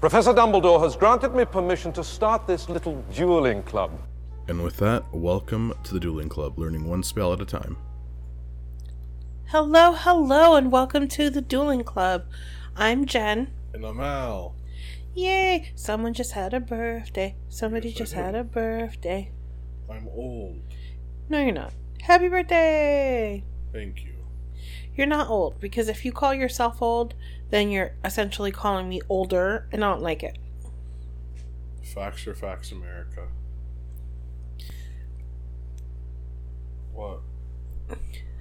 Professor Dumbledore has granted me permission to start this little dueling club. And with that, welcome to the Dueling Club, learning one spell at a time. Hello, hello, and welcome to the Dueling Club. I'm Jen. And I'm Al. Yay! Someone just had a birthday. Somebody just had a birthday. I'm old. No, you're not. Happy birthday! Thank you. You're not old because if you call yourself old, then you're essentially calling me older, and I don't like it. Facts are facts, America. What?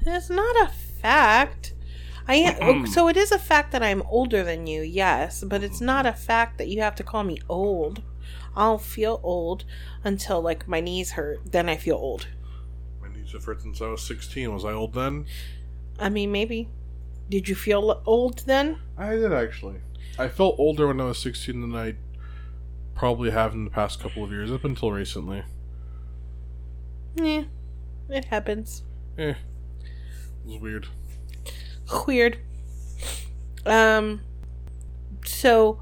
It's not a fact. I am, so it is a fact that I'm older than you, yes, but it's not a fact that you have to call me old. I'll feel old until like my knees hurt, then I feel old. My knees have hurt since I was 16. Was I old then? I mean, maybe. Did you feel old then? I did actually. I felt older when I was 16 than I probably have in the past couple of years, up until recently. Yeah, it happens. Eh. It was weird. Weird. Um, so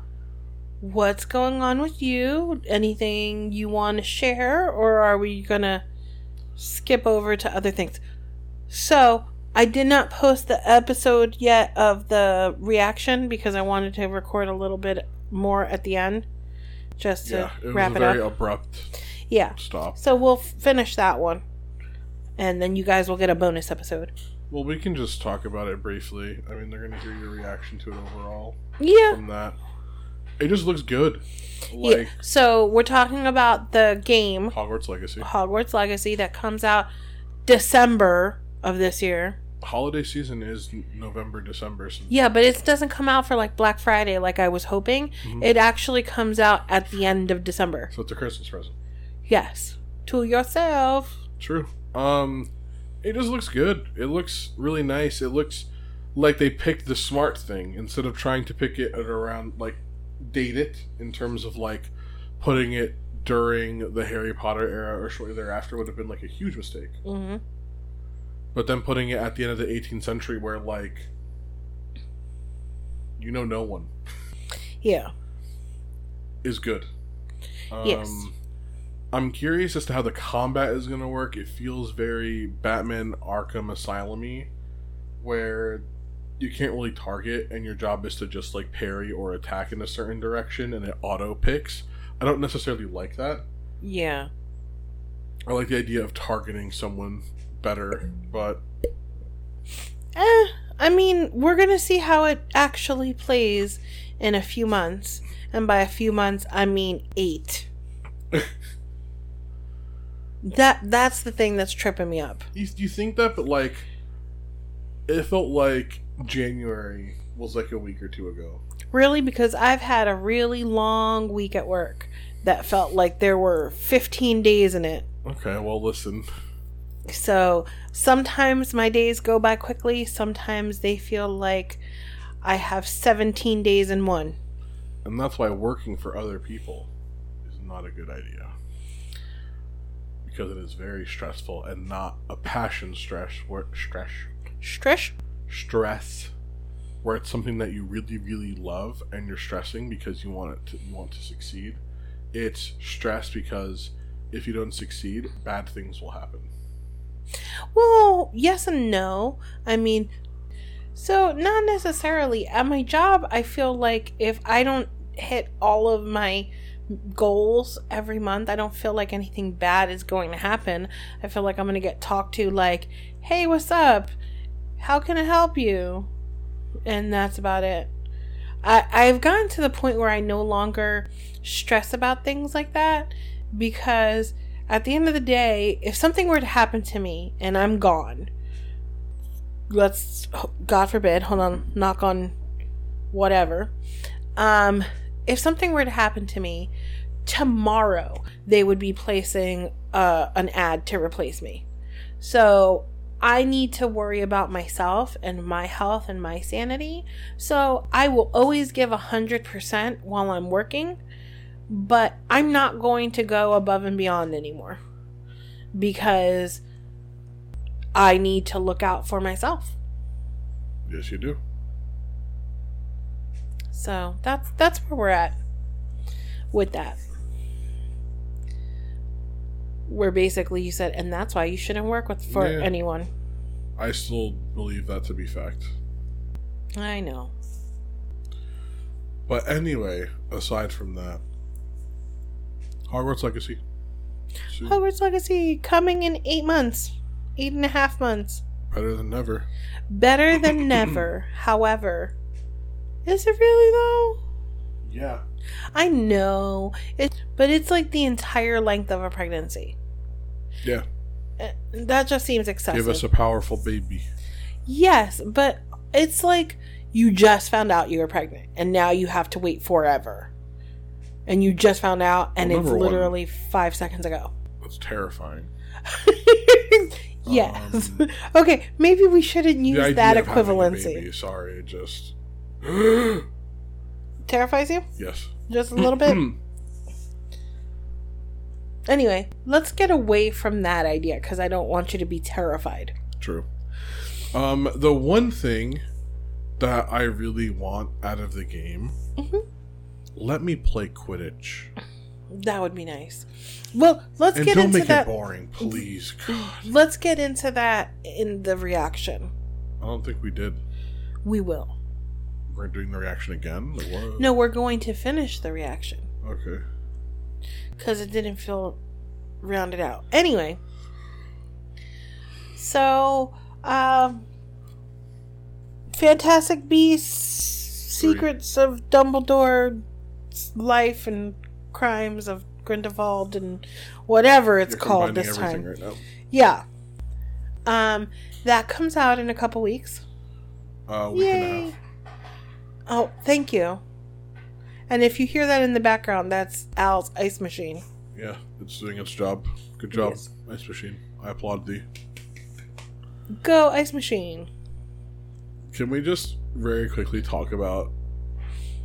what's going on with you? Anything you want to share, or are we gonna skip over to other things? So, I did not post the episode yet of the reaction because I wanted to record a little bit more at the end, just to Yeah, it was wrap a it very up. abrupt Yeah. stop. So we'll f- finish that one, and then you guys will get a bonus episode. Well, we can just talk about it briefly. I mean, they're going to hear your reaction to it overall Yeah. from that. It just looks good. yeah. So we're talking about the game Hogwarts Legacy. Hogwarts Legacy that comes out December of this year. Holiday season is November, December. So Yeah, but it doesn't come out for like Black Friday like I was hoping. Mhm. It actually comes out at the end of December. so it's a Christmas present. Yes. To yourself. True. Um, it just looks good. It looks really nice. It looks like they picked the smart thing instead of trying to pick it at around like date it in terms of like putting it during the Harry Potter era or shortly thereafter would have been like a huge mistake. hmm But then putting it at the end of the 18th century where like you know no one Yeah. is good. Um, Yes. I'm curious as to how the combat is going to work. It feels very Batman Arkham Asylum y, where you can't really target, and your job is to just like parry or attack in a certain direction, and it auto picks. I don't necessarily like that. Yeah. I like the idea of targeting someone better, but Eh, I mean, we're gonna see how it actually plays in a few months, and by a few months, I mean eight. that that's the thing that's tripping me up. you, you think that, but like, it felt like January was like a week or two ago. Really, because I've had a really long week at work that felt like there were 15 days in it. Okay, well, listen. So sometimes my days go by quickly, sometimes they feel like I have 17 days in one. And that's why working for other people is not a good idea. Because it is very stressful and not a passion stress where stress Stress? stress where it's something that you really really love and you're stressing because you want it to you want to succeed. It's stress because if you don't succeed, bad things will happen. Well, yes and no. I mean, so not necessarily. At my job, I feel like if I don't hit all of my goals every month, I don't feel like anything bad is going to happen. I feel like I'm going to get talked to, like, hey, what's up? How can I help you? And that's about it. I, I've gotten to the point where I no longer stress about things like that because at the end of the day, if something were to happen to me and I'm gone, let's God forbid, hold on, knock on whatever. Um, if something were to happen to me tomorrow, they would be placing uh, an ad to replace me. So I need to worry about myself and my health and my sanity. So I will always give a hundred percent while I'm working, but I'm not going to go above and beyond anymore because I need to look out for myself. Yes, you do. So that's that's where we're at. with that. Where basically you said, and that's why you shouldn't work with for Yeah. anyone. I still believe that to be fact. I know. But anyway, aside from that, Hogwarts Legacy. Hogwarts Legacy coming in eight months, eight and a half months. Better than never. Better than never. However, is it really though? Yeah. I know it, but it's like the entire length of a pregnancy. Yeah. Uh, That just seems excessive. Give us a powerful baby. yes, but it's like you just found out you were pregnant, and now you have to wait forever. And you just found out, and Well, it's number one- literally five seconds ago. That's terrifying. yes. Um, okay, maybe we shouldn't use that equivalency. sorry, it just. Terrifies you? yes. Just a little bit? Anyway, let's get away from that idea because I don't want you to be terrified. True. Um, the one thing that I really want out of the game, Mhm. Let me play Quidditch. That would be nice. Well, let's And get don't into make that. it boring, please. God, Let's get into that in the reaction. I don't think we did. We will. We're doing the reaction again. No, we're going to finish the reaction Okay. because it didn't feel rounded out. Anyway, so um, Fantastic Beasts, Three. Secrets of Dumbledore's life and crimes of Grindelwald and whatever it's You're called this time. right. Yeah. Um, that comes out in a couple weeks. Uh, week and a Yay. half. Oh, thank you. And if you hear that in the background, that's Al's ice machine. Yeah, it's doing its job. Good job, Yes. Ice Machine. I applaud thee. Go ice machine. Can we just very quickly talk about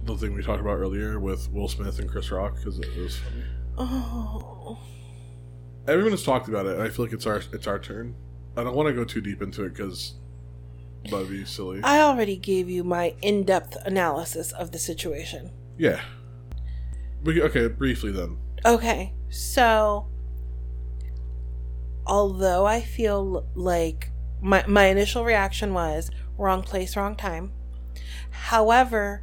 the thing we talked about earlier with Will Smith and Chris Rock because it was funny. Oh. Everyone has talked about it, and I feel like it's our it's our turn. I don't want to go too deep into it because that'd be silly. I already gave you my in-depth analysis of the situation. yeah. We, okay, briefly then. Okay, so although I feel like my my initial reaction was wrong place, wrong time. However,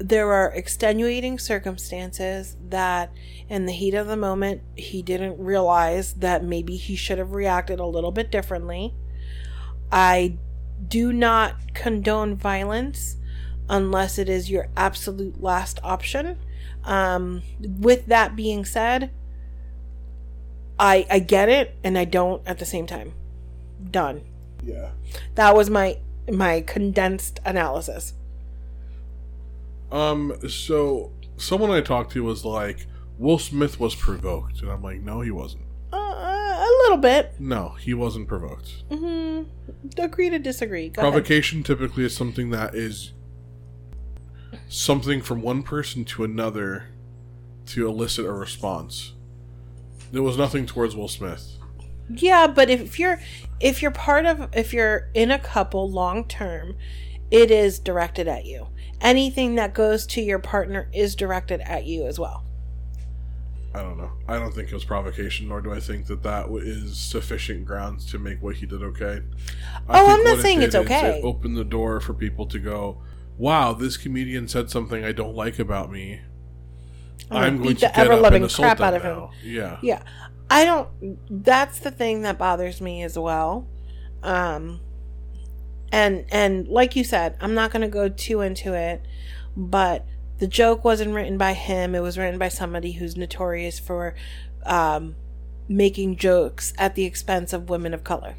there are extenuating circumstances that in the heat of the moment he didn't realize that maybe he should have reacted a little bit differently. I do not condone violence unless it is your absolute last option. Um, with that being said, I I get it and I don't at the same time. Done. Yeah. That was my my condensed analysis. Um. So someone I talked to was like, Will Smith was provoked, and I'm like, no, he wasn't. Uh, a little bit. No, he wasn't provoked. hmm Agree to disagree. Go ahead. Provocation typically is something that is something from one person to another to elicit a response. There was nothing towards Will Smith. Yeah, but if you're if you're part of if you're in a couple long term, it is directed at you. Anything that goes to your partner is directed at you as well. I don't know. I don't think it was provocation, nor do I think that that is sufficient grounds to make what he did okay. I Oh, I'm not what it saying it's okay. It opened the door for people to go, "Wow, this comedian said something I don't like about me. I'm I'm going to the get up ever-loving and assault crap out of him." now." Yeah. Yeah. I don't that's the thing that bothers me as well. Um and and like you said, I'm not going to go too into it, but the joke wasn't written by him. It was written by somebody who's notorious for um making jokes at the expense of women of color.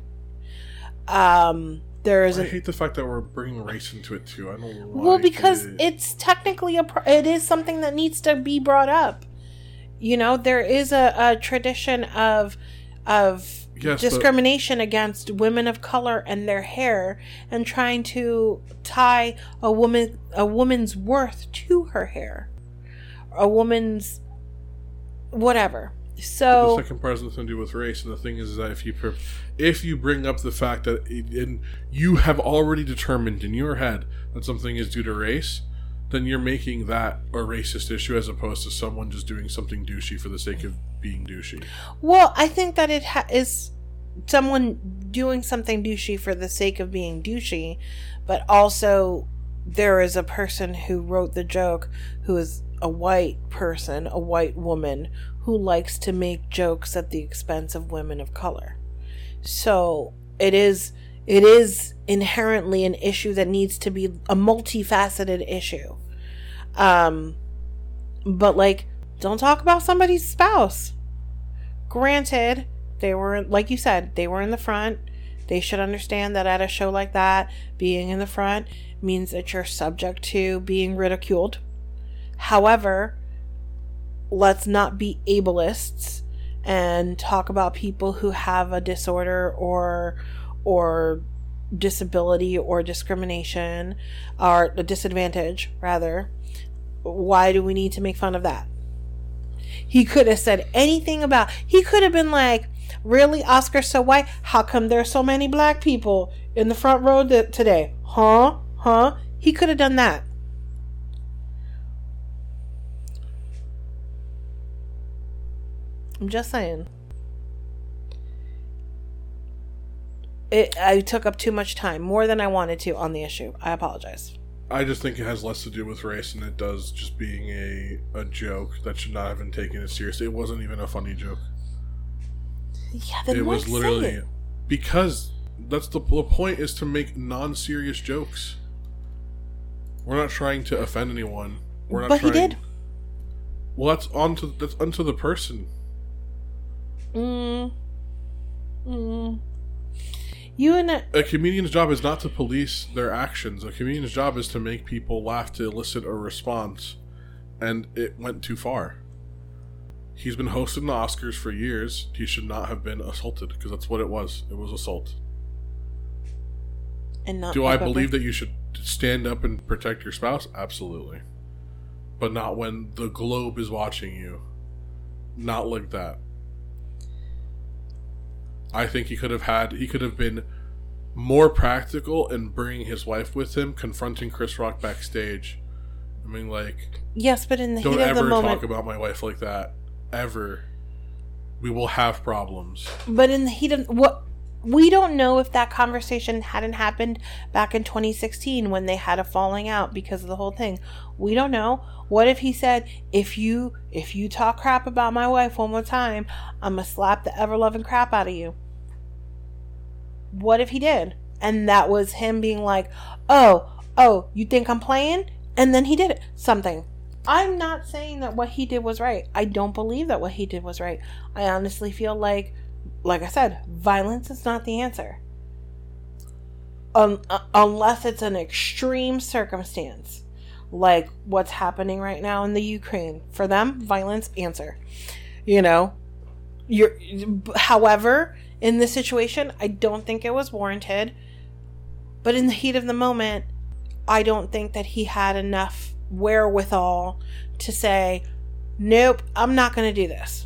Um there is I hate the fact that we're bringing race into it too. I don't know well, because it- it's technically a pro- it is something that needs to be brought up. You know, there is a, a tradition of of Yes, but- discrimination against women of color and their hair, and trying to tie a woman a woman's worth to her hair, a woman's whatever. So the So second part has nothing to do with race, and the thing is that if you if you bring up the fact that it, and you have already determined in your head that something is due to race, then you're making that a racist issue as opposed to someone just doing something douchey for the sake of being douchey. Well, I think that it ha- is someone doing something douchey for the sake of being douchey, but also there is a person who wrote the joke who is a white person, a white woman who likes to make jokes at the expense of women of color. So it is it is inherently an issue that needs to be a multifaceted issue. Um but like don't talk about somebody's spouse. Granted, they were like you said, they were in the front. They should understand that at a show like that, being in the front means that you're subject to being ridiculed. However, let's not be ableists and talk about people who have a disorder or or disability or discrimination or a disadvantage rather why do we need to make fun of that? He could have said anything about he could have been like really oscar so white how come there's so many black people in the front row th- today? Huh? Huh? He could have done that. I'm just saying it i took up too much time more than i wanted to on the issue i apologize I just think it has less to do with race than it does just being a, a joke that should not have been taken as seriously. It wasn't even a funny joke. yeah then it was literally it? because that's the, the point is to make non-serious jokes. We're not trying to offend anyone. We're not but he did Well, that's onto that's onto the person. Mm. Mm. You and I, A comedian's job is not to police their actions. A comedian's job is to make people laugh to elicit a response, and it went too far. He's been hosting the Oscars for years. He should not have been assaulted because that's what it was. It was assault. and not Do I believe that you should stand up and protect your spouse? Absolutely. But not when the globe is watching you. Not like that. I think he could have had he could have been more practical and bringing his wife with him, confronting Chris Rock backstage. I mean like Yes, but in the don't heat of the ever moment, talk about my wife like that. Ever. We will have problems. but in the heat of what we don't know if that conversation hadn't happened back in 2016 when they had a falling out because of the whole thing. We don't know. What if he said, "If you if you talk crap about my wife one more time, I'm gonna slap the ever loving crap out of you." What if he did? And that was him being like, "Oh, oh, you think I'm playing?" And then he did it. Something. I'm not saying that what he did was right. I don't believe that what he did was right. I honestly feel like, like I said, violence is not the answer. Um, uh, unless it's an extreme circumstance, like what's happening right now in the Ukraine. For them, violence answer. You know, you're. However, in this situation, I don't think it was warranted. But in the heat of the moment, I don't think that he had enough wherewithal to say, "Nope, I'm not going to do this."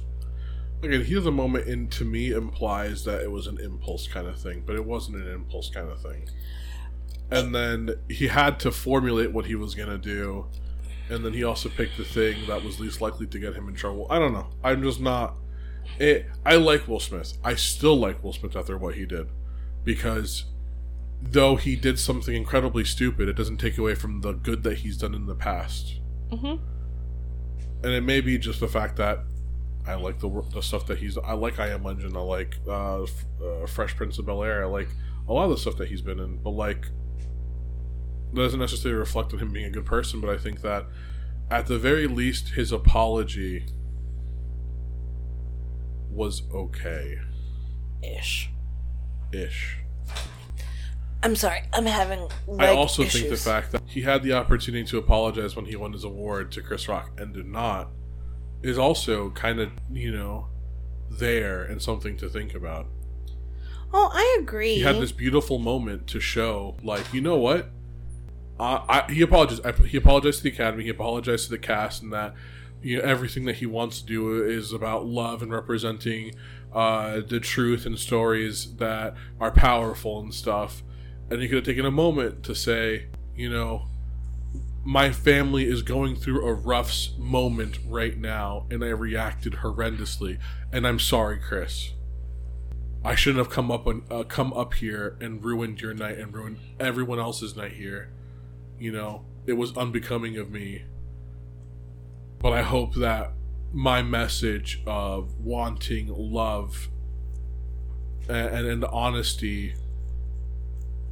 Again, heat of the moment in to me implies that it was an impulse kind of thing, but it wasn't an impulse kind of thing. And then he had to formulate what he was gonna do, and then he also picked the thing that was least likely to get him in trouble. I don't know. I'm just not. It. I like Will Smith. I still like Will Smith after what he did, because though he did something incredibly stupid, it doesn't take away from the good that he's done in the past. Mm-hmm. And it may be just the fact that I like the the stuff that he's. I like I Am Legend. I like uh, uh, Fresh Prince of Bel Air. I like a lot of the stuff that he's been in. But like, that doesn't necessarily reflect on him being a good person. But I think that at the very least, his apology was okay, Ish. ish. I'm sorry. I'm having. I also issues. think the fact that he had the opportunity to apologize when he won his award to Chris Rock and did not is also kind of you know there and something to think about. Oh, I agree. he had this beautiful moment to show, like, you know what? Uh, I, he apologized. I, he apologized to the academy. He apologized to the cast, and that you know everything that he wants to do is about love and representing uh, the truth and stories that are powerful and stuff. And he could have taken a moment to say, you know, my family is going through a rough moment right now and I reacted horrendously and I'm sorry, Chris. I shouldn't have come up and uh, come up here and ruined your night and ruined everyone else's night here. You know, it was unbecoming of me. But I hope that my message of wanting love and, and, and honesty,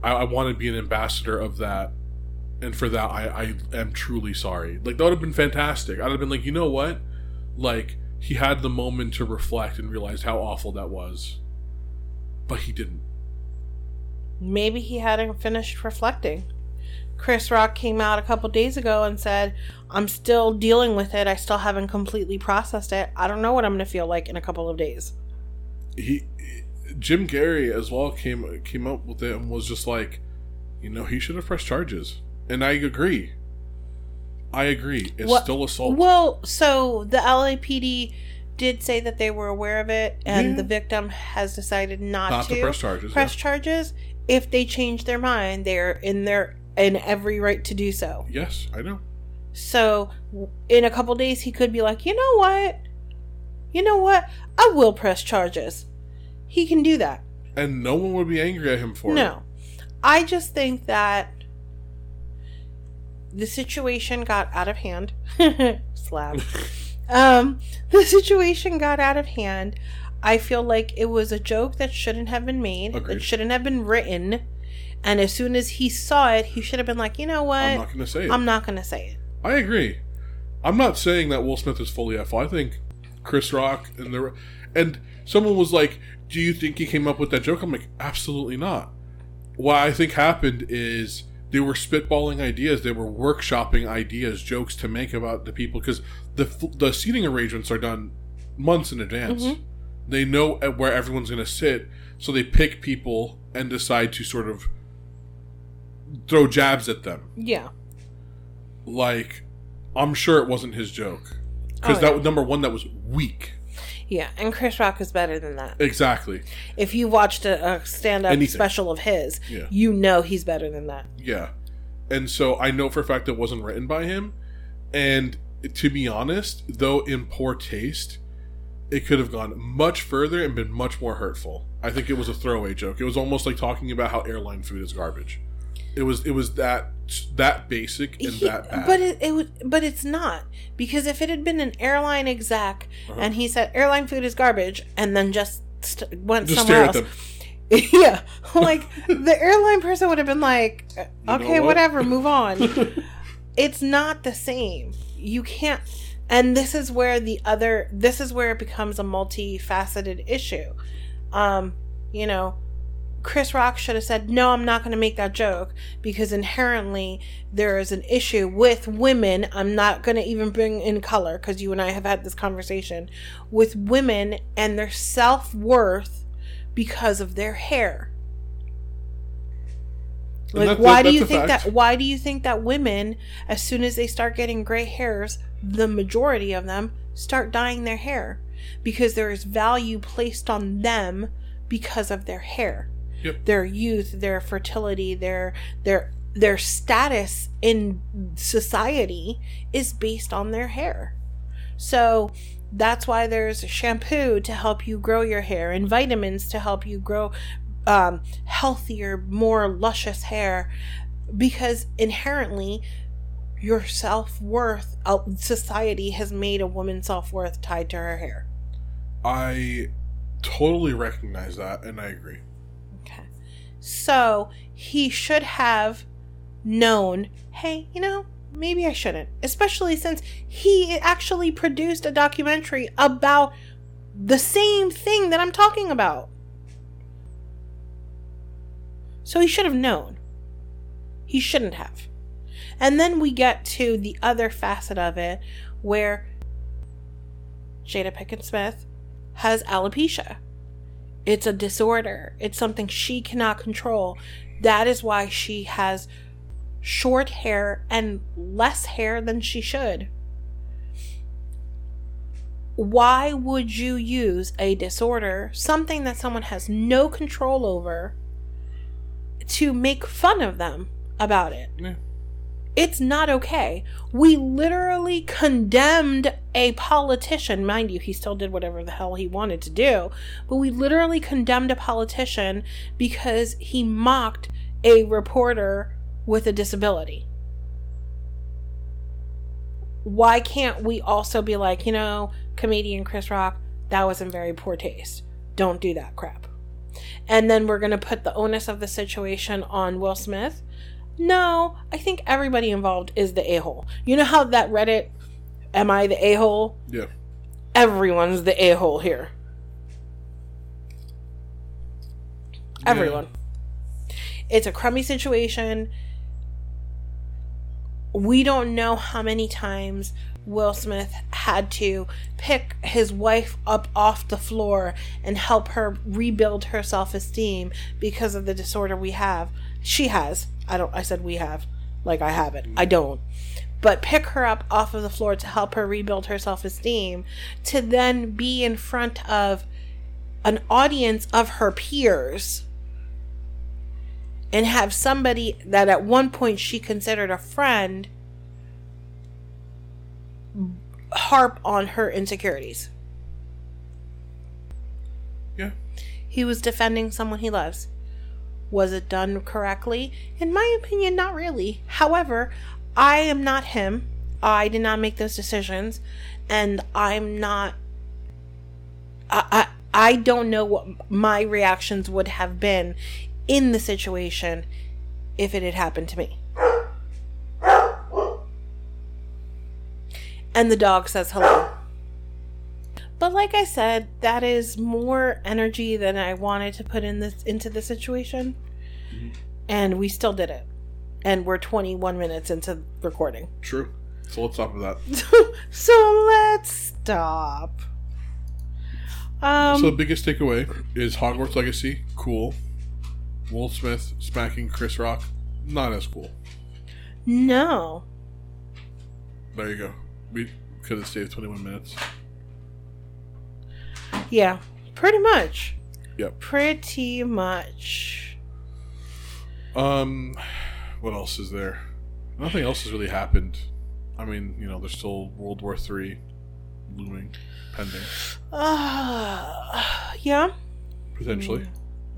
I, I want to be an ambassador of that. And for that, I, I am truly sorry. Like, that would have been fantastic. I'd have been like, you know what? Like, he had the moment to reflect and realize how awful that was. But he didn't. Maybe he hadn't finished reflecting. Chris Rock came out a couple days ago and said, I'm still dealing with it. I still haven't completely processed it. I don't know what I'm going to feel like in a couple of days. he Jim Carrey as well came came up with it and was just like, you know, he should have pressed charges, and I agree. I agree. It's What- still assault. Well, so the LAPD did say that they were aware of it, and Yeah. the victim has decided not, Not to, to press charges, Press yeah. charges. If they change their mind, they're in their in every right to do so. yes, I know. So in a couple days, he could be like, you know what, you know what, I will press charges. He can do that. And no one would be angry at him for it. No, I just think that the situation got out of hand. Slap. um, the situation got out of hand. I feel like it was a joke that shouldn't have been made. Agreed. It shouldn't have been written. And as soon as he saw it, he should have been like, you know what? I'm not going to say it. I'm not gonna say it. I agree. I'm not saying that Will Smith is fully F. I think Chris Rock and the and someone was like, "Do you think he came up with that joke?" I'm like, "Absolutely not." What I think happened is they were spitballing ideas, they were workshopping ideas, jokes to make about the people because the the seating arrangements are done months in advance. Mhm. They know where everyone's going to sit, so they pick people and decide to sort of throw jabs at them Yeah. like I'm sure it wasn't his joke because Oh, that yeah. was number one that was weak. Yeah. And Chris Rock is better than that. Exactly. If you watched a, a stand up Anything. special of his, Yeah. you know he's better than that. Yeah, and so I know for a fact it wasn't written by him. And to be honest, though in poor taste, it could have gone much further and been much more hurtful. I think it was a throwaway joke. It was almost like talking about how airline food is garbage. It was it was that that basic and He- that bad. but it, it would but it's not because if it had been an airline exec Uh-huh. and he said airline food is garbage and then just st- went just somewhere else yeah like the airline person would have been like know okay what? whatever move on it's not the same you can't and this is where the other this is where it becomes a multifaceted issue um you know Chris Rock should have said, No, I'm not going to make that joke because inherently there is an issue with women. I'm not going to even bring in color because you and I have had this conversation with women and their self worth because of their hair. Like, that- why that- do you think fact. that? Why do you think that women, as soon as they start getting gray hairs, the majority of them start dyeing their hair because there is value placed on them because of their hair, Yep. their youth, their fertility, their their their status in society is based on their hair. So that's why there's shampoo to help you grow your hair and vitamins to help you grow um, healthier, more luscious hair because inherently your self worth, uh, society has made a woman's self worth tied to her hair. I totally recognize that, and I agree. So he should have known hey, you know, maybe I shouldn't. Especially since he actually produced a documentary about the same thing that I'm talking about. So he should have known. He shouldn't have. And then we get to the other facet of it where Jada Pinkett Smith has alopecia. It's a disorder. It's something she cannot control. That is why she has short hair and less hair than she should. Why would you use a disorder, something that someone has no control over, to make fun of them about it? Yeah. It's not okay. We literally condemned a politician. Mind you, he still did whatever the hell he wanted to do. But we literally condemned a politician because he mocked a reporter with a disability. Why can't we also be like, you know, comedian Chris Rock, that was in very poor taste. Don't do that crap. And then we're going to put the onus of the situation on Will Smith. No, I think everybody involved is the a hole. You know how that Reddit, am I the a hole? Yeah. Everyone's the a hole here. Everyone. It's a crummy situation. We don't know how many times Will Smith had to pick his wife up off the floor and help her rebuild her self esteem because of the disorder we have. She has. I don't I said we have. Like I have it. I don't. But pick her up off of the floor to help her rebuild her self esteem to then be in front of an audience of her peers and have somebody that at one point she considered a friend harp on her insecurities. Yeah. He was defending someone he loves. Was it done correctly? In my opinion, not really. However, I am not him. I did not make those decisions, and I'm not. I, I I don't know what my reactions would have been in the situation if it had happened to me. And the dog says hello. But like I said, that is more energy than I wanted to put in this into the situation. Mm-hmm. And we still did it. And we're 21 minutes into recording. True. So let's stop with that. so let's stop. Um, so the biggest takeaway is Hogwarts Legacy, cool. Will Smith smacking Chris Rock, not as cool. no. There you go. We could have saved 21 minutes. Yeah, pretty much. Yep. Pretty much. Um, what else is there? Nothing else has really happened. I mean, you know, there's still World War Three looming, pending, Uh, yeah. potentially.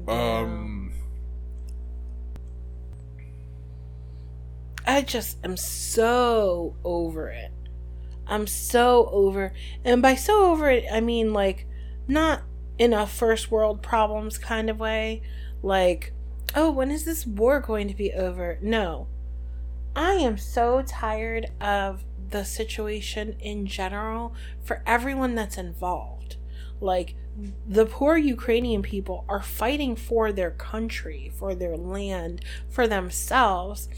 Um, I just am so over it. I'm so over, and by so over it, I mean like not in a first world problems kind of way. Like, oh, when is this war going to be over? No. I am so tired of the situation in general for everyone that's involved. Like, the poor Ukrainian people are fighting for their country, for their land, for themselves.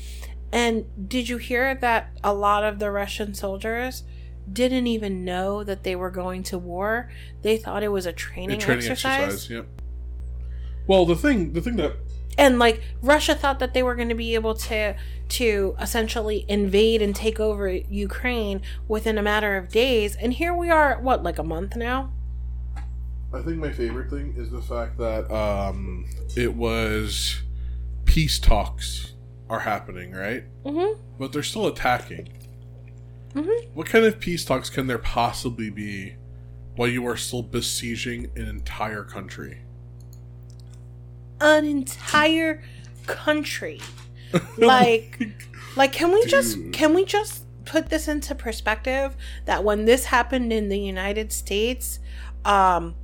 And did you hear that a lot of the Russian soldiers didn't even know that they were going to war? They thought it was a a training, training exercise. exercise. Yep. Well, the thing, the thing that And like Russia thought that they were going to be able to to essentially invade and take over Ukraine within a matter of days. And here we are, what, like a month now? I think my favorite thing is the fact that um, it was peace talks are happening, right? Mm-hmm. But they're still attacking. Mhm. What kind of peace talks can there possibly be while you are still besieging an entire country? An entire country. Like like can we just can we just put this into perspective that when this happened in the United States um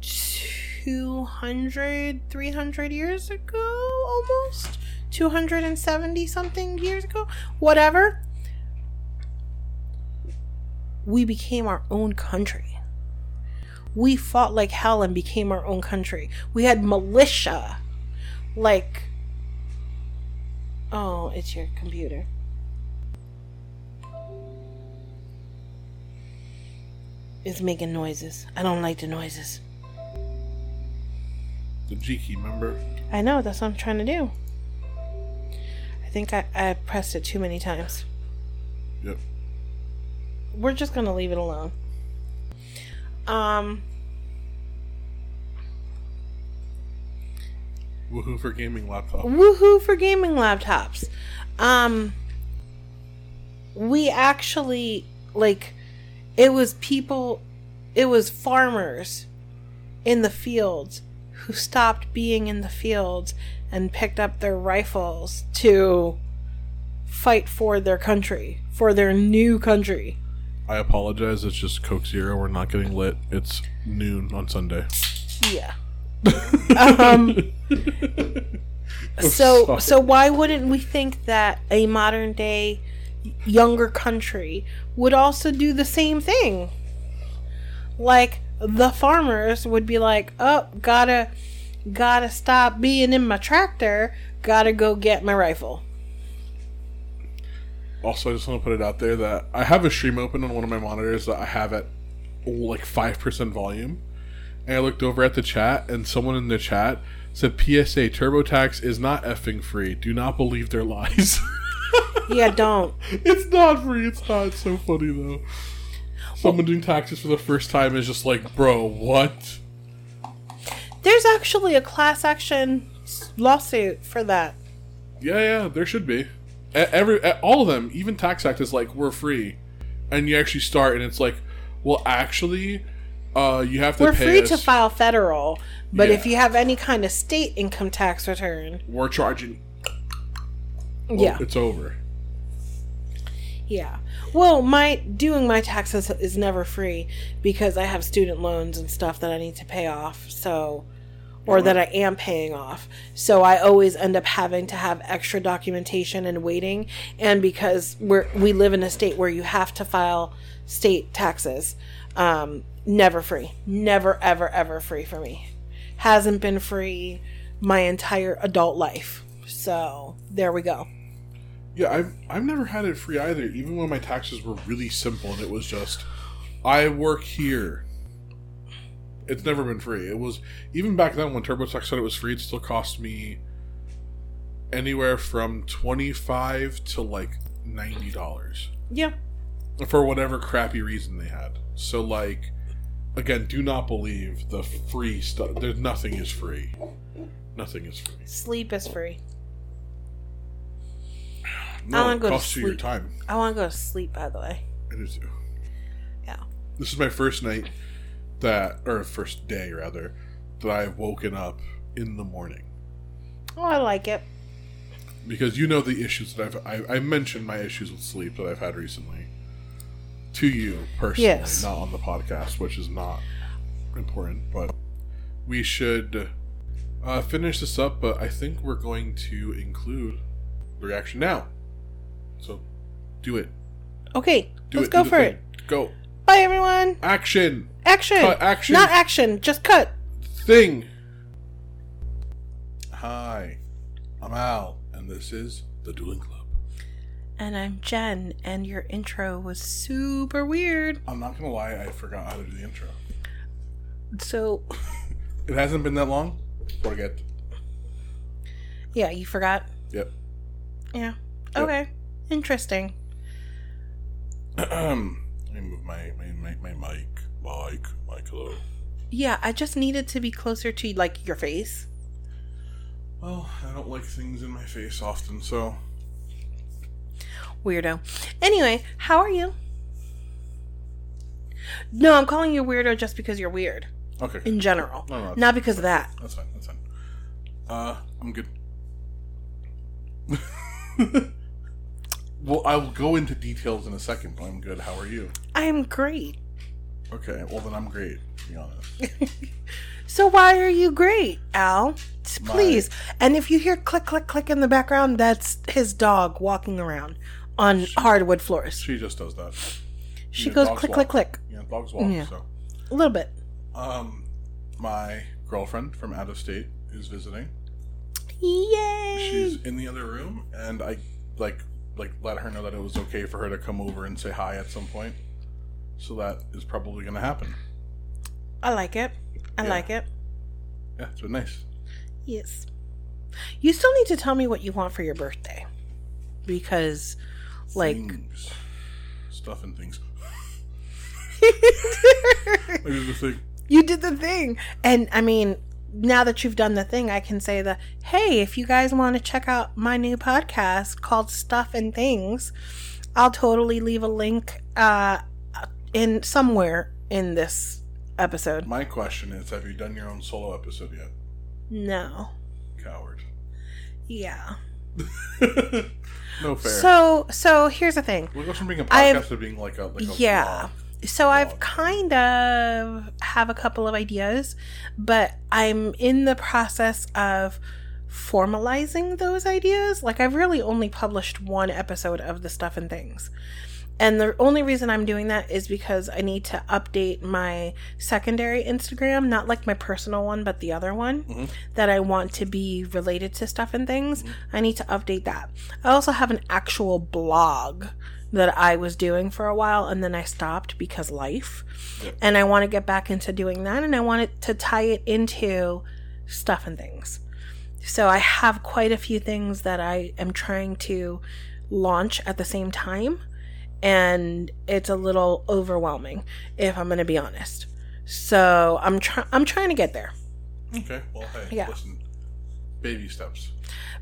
200 300 years ago almost? 270 something years ago? Whatever. We became our own country we fought like hell and became our own country we had militia like oh it's your computer it's making noises i don't like the noises The G key, remember? I know, that's what I'm trying to do. I think I, I pressed it too many times. Yep. We're just gonna leave it alone. Um, Woohoo for gaming laptop. woohoo for gaming laptops. Um, we actually like it was people it was farmers in the fields who stopped being in the fields and picked up their rifles to fight for their country, for their new country. I apologize. It's just Coke Zero. We're not getting lit. It's noon on Sunday. Yeah. um so sorry. so why wouldn't we think that a modern day younger country would also do the same thing? Like the farmers would be like, "Oh, gotta gotta stop being in my tractor. Gotta go get my rifle." Also, I just want to put it out there that I have a stream open on one of my monitors that I have at like five percent volume, and I looked over at the chat, and someone in the chat said, "PSA: TurboTax is not effing free. Do not believe their lies." Yeah, don't. it's not free. It's not. It's so funny though. Someone doing taxes for the first time is just like, bro, what? There's actually a class action lawsuit for that. Yeah, yeah, there should be. Every all of them, even Tax Act is like we're free, and you actually start, and it's like, well, actually, uh, you have to We're pay free us. to file federal, but if you have any kind of state income tax return, We're charging. Well, yeah, it's over. yeah. Well, my doing my taxes is never free because I have student loans and stuff that I need to pay off. So, or that I am paying off. So I always end up having to have extra documentation and waiting. And because we're we live in a state where you have to file state taxes, um, never free, never ever ever free for me. Hasn't been free my entire adult life. So there we go. Yeah, I've I've never had it free either. Even when my taxes were really simple, and it was just, I work here. It's never been free. It was even back then when TurboTax said it was free. It still cost me anywhere from twenty five to like ninety dollars Yeah. for whatever crappy reason they had. So like, again, do not believe the free stuff. There's nothing is free. Nothing is free. Sleep is free. No, wanna it go to costs you your time. I want to go to sleep, by the way. I do too. Yeah. This is my first night that, or first day rather, that I've woken up in the morning Oh, I like it. because you know the issues that I've I, I mentioned my issues with sleep that I've had recently to you personally, Yes. not on the podcast, which is not important, but we should uh, finish this up. But I think we're going to include the reaction now. So do it. Okay, Do let's it. go for thing. it. Go. Bye, everyone. Action. Action. Cut, action. Not action. Just cut. thing. Hi, I'm Al, and this is the Dueling Club. And I'm Jen, and your intro was super weird. I'm not gonna lie, I forgot how to do the intro. So, It hasn't been that long. Forget. yeah, you forgot. Yep. Yeah. Yep. Okay. Interesting. Let me move my my, my, my mic. Mic. Mic. Hello. Yeah, I just needed to be closer to like your face. Well, I don't like things in my face often, so Weirdo. Anyway, how are you? No, I'm calling you weirdo just because you're weird okay. in general, No, no, not because of that. That's fine. That's fine. Uh, I'm good. well, I'll go into details in a second, but I'm good. How are you? I'm great. Okay, well then I'm great. To be honest. So why are you great, Al? S- My- Please. And if you hear click click click in the background, that's his dog walking around on hardwood floors. She just does that. She goes click walk. click click Yeah, dogs walk. Yeah. So, a little bit. um, my girlfriend from out of state is visiting. Yay! She's in the other room, and I like like let her know that it was okay for her to come over and say hi at some point. So that is probably going to happen. I like it. I Yeah. like it. Yeah, it's been nice. Yes. You still need to tell me what you want for your birthday. Because like things, stuff and things. I did the thing. you did the thing. And I mean, now that you've done the thing, I can say the hey, if you guys want to check out my new podcast called Stuff and Things, I'll totally leave a link uh, in somewhere in this episode. My question is have you done your own solo episode yet? No. Coward. Yeah. no fair. So so here's the thing. we go from being a I've- podcast to being like a like a Yeah. vlog. So I've kind of have a couple of ideas, but I'm in the process of formalizing those ideas. Like I've really only published one episode of the stuff and things. And the only reason I'm doing that is because I need to update my secondary Instagram, not like my personal one, but the other one Mhm. that I want to be related to stuff and things. I need to update that. I also have an actual blog that I was doing for a while and then I stopped because life. Yep. And I want to get back into doing that and I wanted to tie it into stuff and things. So I have quite a few things that I am trying to launch at the same time and it's a little overwhelming if I'm going to be honest. So I'm trying I'm trying to get there. Okay. Well, hey, Yeah. listen. Baby steps.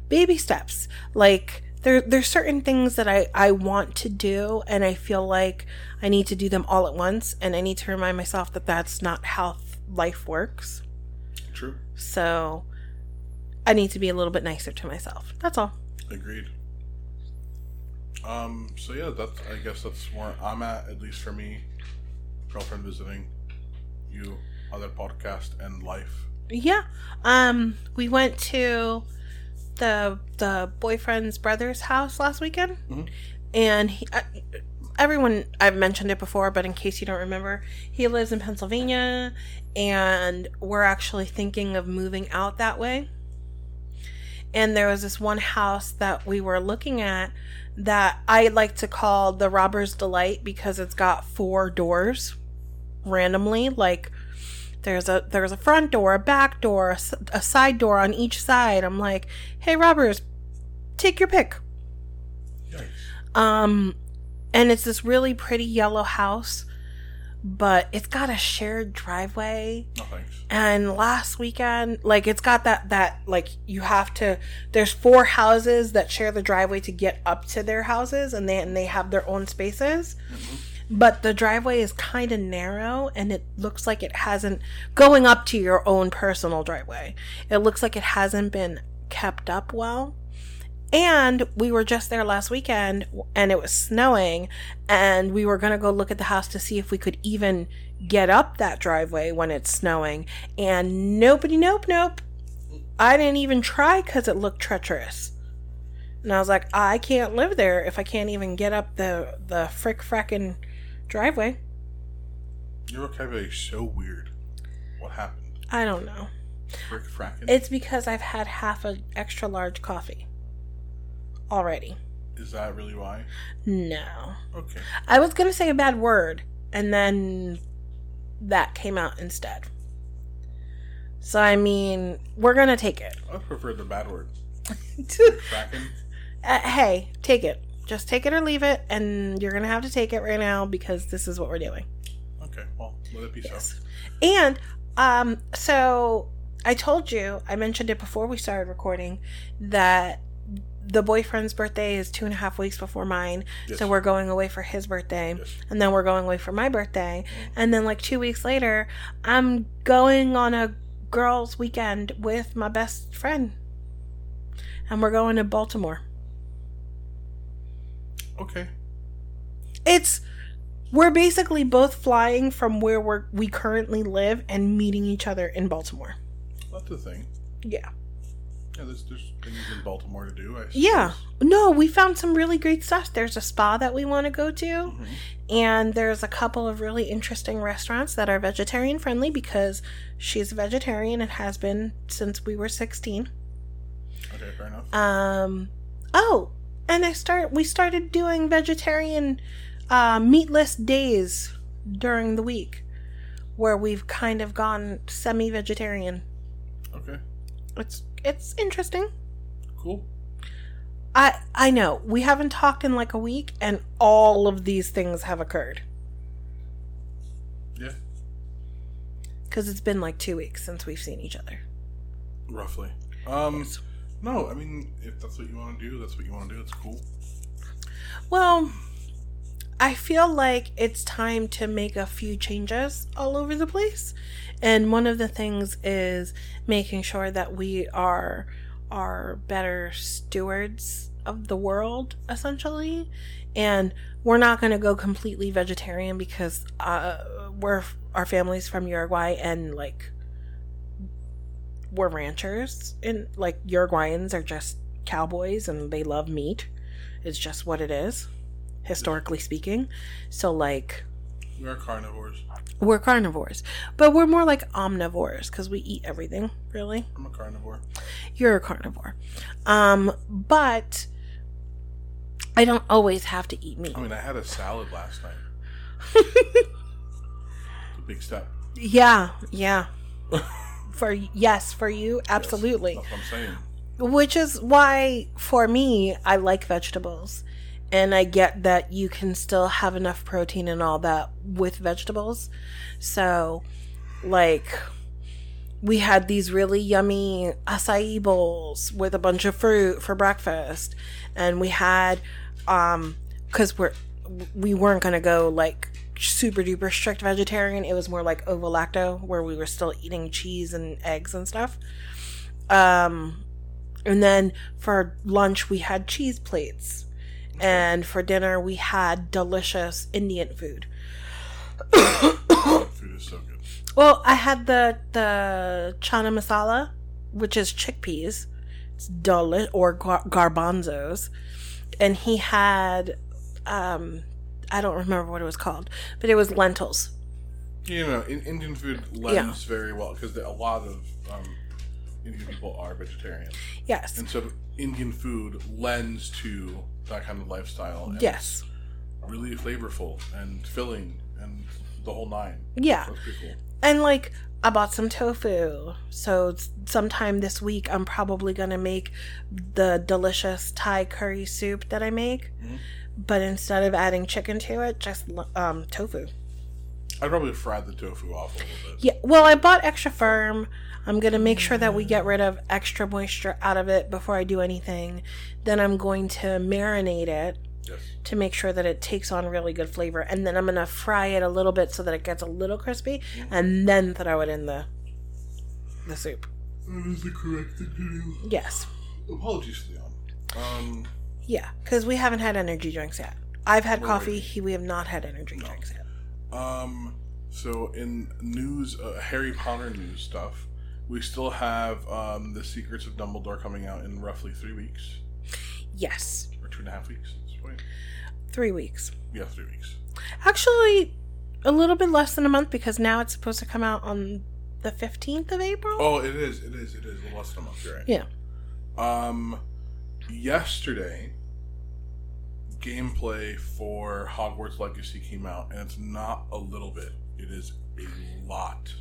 baby steps like there there's certain things that I I want to do and I feel like I need to do them all at once and I need to remind myself that that's not how life works. True. So I need to be a little bit nicer to myself. That's all. Agreed. Um. So yeah, that's. I guess that's where I'm at. At least for me, girlfriend visiting, you, other podcast, and life. Yeah. Um we went to the the boyfriend's brother's house last weekend. Mhm. And he uh, everyone I've mentioned it before, but in case you don't remember, he lives in Pennsylvania and we're actually thinking of moving out that way. And there was this one house that we were looking at that I like to call the robber's delight because it's got four doors randomly like there's a there's a front door, a back door, a side door on each side. I'm like, "Hey robbers, take your pick." Um, and it's this really pretty yellow house, but it's got a shared driveway. No thanks. And last weekend, like it's got that that like you have to. There's four houses that share the driveway to get up to their houses, and they and they have their own spaces. But the driveway is kind of narrow, and it looks like it hasn't going up to your own personal driveway. It looks like it hasn't been kept up well. And we were just there last weekend and it was snowing and we were going to go look at the house to see if we could even get up that driveway when it's snowing and nobody nope nope. I didn't even try cuz it looked treacherous. And I was like, I can't live there if I can't even get up the the frick frackin' driveway. Your vocabulary is so weird. What happened? I don't know. Frick frackin'? It's because I've had half an extra large coffee already. Is that really why? No. Okay. I was going to say a bad word, and then that came out instead. So, I mean, we're going to take it. I prefer the bad word. Frackin'? Uh, hey, take it. Just take it or leave it, and you're to have to take it right now because this is what we're doing. Okay. Well, let it be so. And, um, so I told you, I mentioned it before we started recording, that the boyfriend's birthday is two and a half weeks before mine. Yes. So we're going away for his birthday. Yes. And then we're going away for my birthday. And then, like, two weeks later, I'm going on a girls' weekend with my best friend. And we're going to Baltimore. Okay. It's. We're basically both flying from where we're, we currently live and meeting each other in Baltimore. That's the thing. Yeah. Yeah, there's, there's things in Baltimore to do, I suppose. Yeah. No, we found some really great stuff. There's a spa that we want to go to, Mhm. and there's a couple of really interesting restaurants that are vegetarian friendly because she's a vegetarian and has been since we were 16. Okay, fair enough. Um oh, and I start we started doing vegetarian uh meatless days during the week where we've kind of gone semi-vegetarian. Okay. It's it's interesting. Cool. I I know we haven't talked in like a week, and all of these things have occurred Yeah. because it's been like two weeks since we've seen each other. Roughly. Um, Yes. No, I mean, if that's what you want to do, that's what you want to do. It's cool. Well, I feel like it's time to make a few changes all over the place. And one of the things is making sure that we are are better stewards of the world essentially. And we're not going to go completely vegetarian because uh we're our families from Uruguay and like we're ranchers and like Uruguayans are just cowboys and they love meat. It's just what it is, historically speaking. So like We're carnivores. we're carnivores, but we're more like omnivores because we eat everything. Really, I'm a carnivore. you're a carnivore, um, but I don't always have to eat meat. I mean, I had a salad last night. it's a big step. Yeah, yeah. for yes, for you, absolutely. That's what I'm saying. Which is why, for me, I like vegetables. And I get that you can still have enough protein and all that with vegetables. So, like, we had these really yummy acai bowls with a bunch of fruit for breakfast. And we had, um, because we're, we weren't going to go like super duper strict vegetarian. It was more like ovo lacto, where we were still eating cheese and eggs and stuff. Um, and then for lunch, we had cheese plates. And for dinner, we had delicious Indian food. Food is so good. Well, I had the the chana masala, which is chickpeas, it's deli- or gar- garbanzos, and he had, um, I don't remember what it was called, but it was lentils. You know, in, Indian food lends Yeah. very well because a lot of um, Indian people are vegetarian, Yes, and so Indian food lends to that kind of lifestyle. Yes, really flavorful and filling and the whole nine. yeah. Cool. And like I bought some tofu. So sometime this week I'm probably going to make the delicious Thai curry soup that I make. But instead of adding chicken to it, just um tofu. I'd probably fry the tofu off a little bit. Yeah, well, I bought extra firm. I'm going to make sure that we get rid of extra moisture out of it before I do anything. Then I'm going to marinate it Yes. to make sure that it takes on really good flavor. And then I'm going to fry it a little bit so that it gets a little crispy and then throw it in the the soup. That is the correct thing to do. Yes. Apologies, Leon. Um, Yeah, because we haven't had energy drinks yet. I've had We're coffee. He, we have not had energy drinks yet. Um, so in news, uh, Harry Potter news stuff, we still have um, the Secrets of Dumbledore coming out in roughly three weeks Yes, or two and a half weeks. at this point. three weeks. Yeah, three weeks. Actually, a little bit less than a month because now it's supposed to come out on the 15th of April. Oh, it is. It is. It is. Less than a month. You're right. Yeah. Um, yesterday, gameplay for Hogwarts Legacy came out, and it's not a little bit. It is a lot.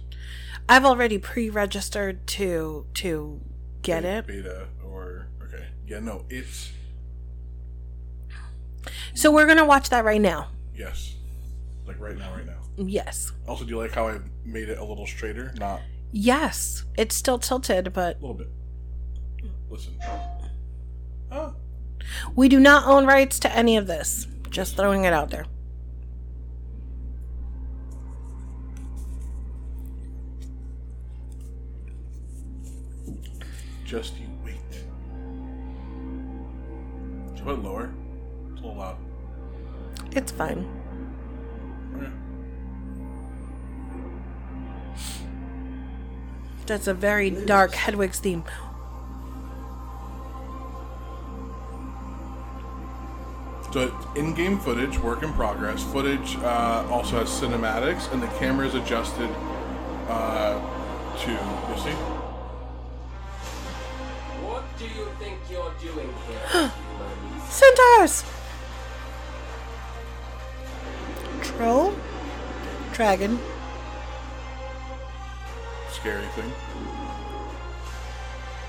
I've already pre-registered to to get Be- it. Beta or okay. Yeah. No. It's So we're going to watch that right now. yes. Like right now. Right now. Yes. Also, do you like how I made it a little straighter? Not Yes. It's still tilted, but a little bit. Listen. Oh, we do not own rights to any of this. Just throwing it out there. just you wait. I put lower? It's a little loud. It's fine. Okay. That's a very dark Hedwig's theme. So in-game footage, work in progress. Footage uh, also has cinematics, and the camera is adjusted uh, to. You see? What do you think you're doing here. Centaurs! Troll? Dragon? Scary thing.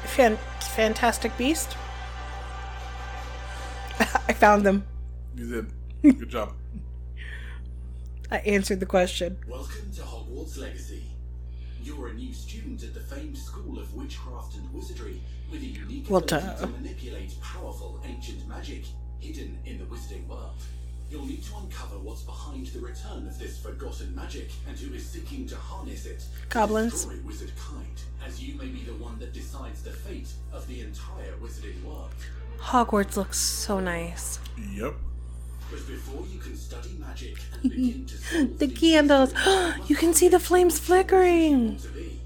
Fan- fantastic Beast? I found them. You did. Good job. I answered the question. Welcome to Hogwarts Legacy. You're a new student at the famed School of Witchcraft and Wizardry with a unique Well, ability duh. to manipulate powerful ancient magic hidden in the wizarding world. You'll need to uncover what's behind the return of this forgotten magic and who is seeking to harness it. Goblins. destroy wizard kind, as you may be the one that decides the fate of the entire wizarding world. Hogwarts looks so nice. Yep. The candles. you can see the flames flickering. to be.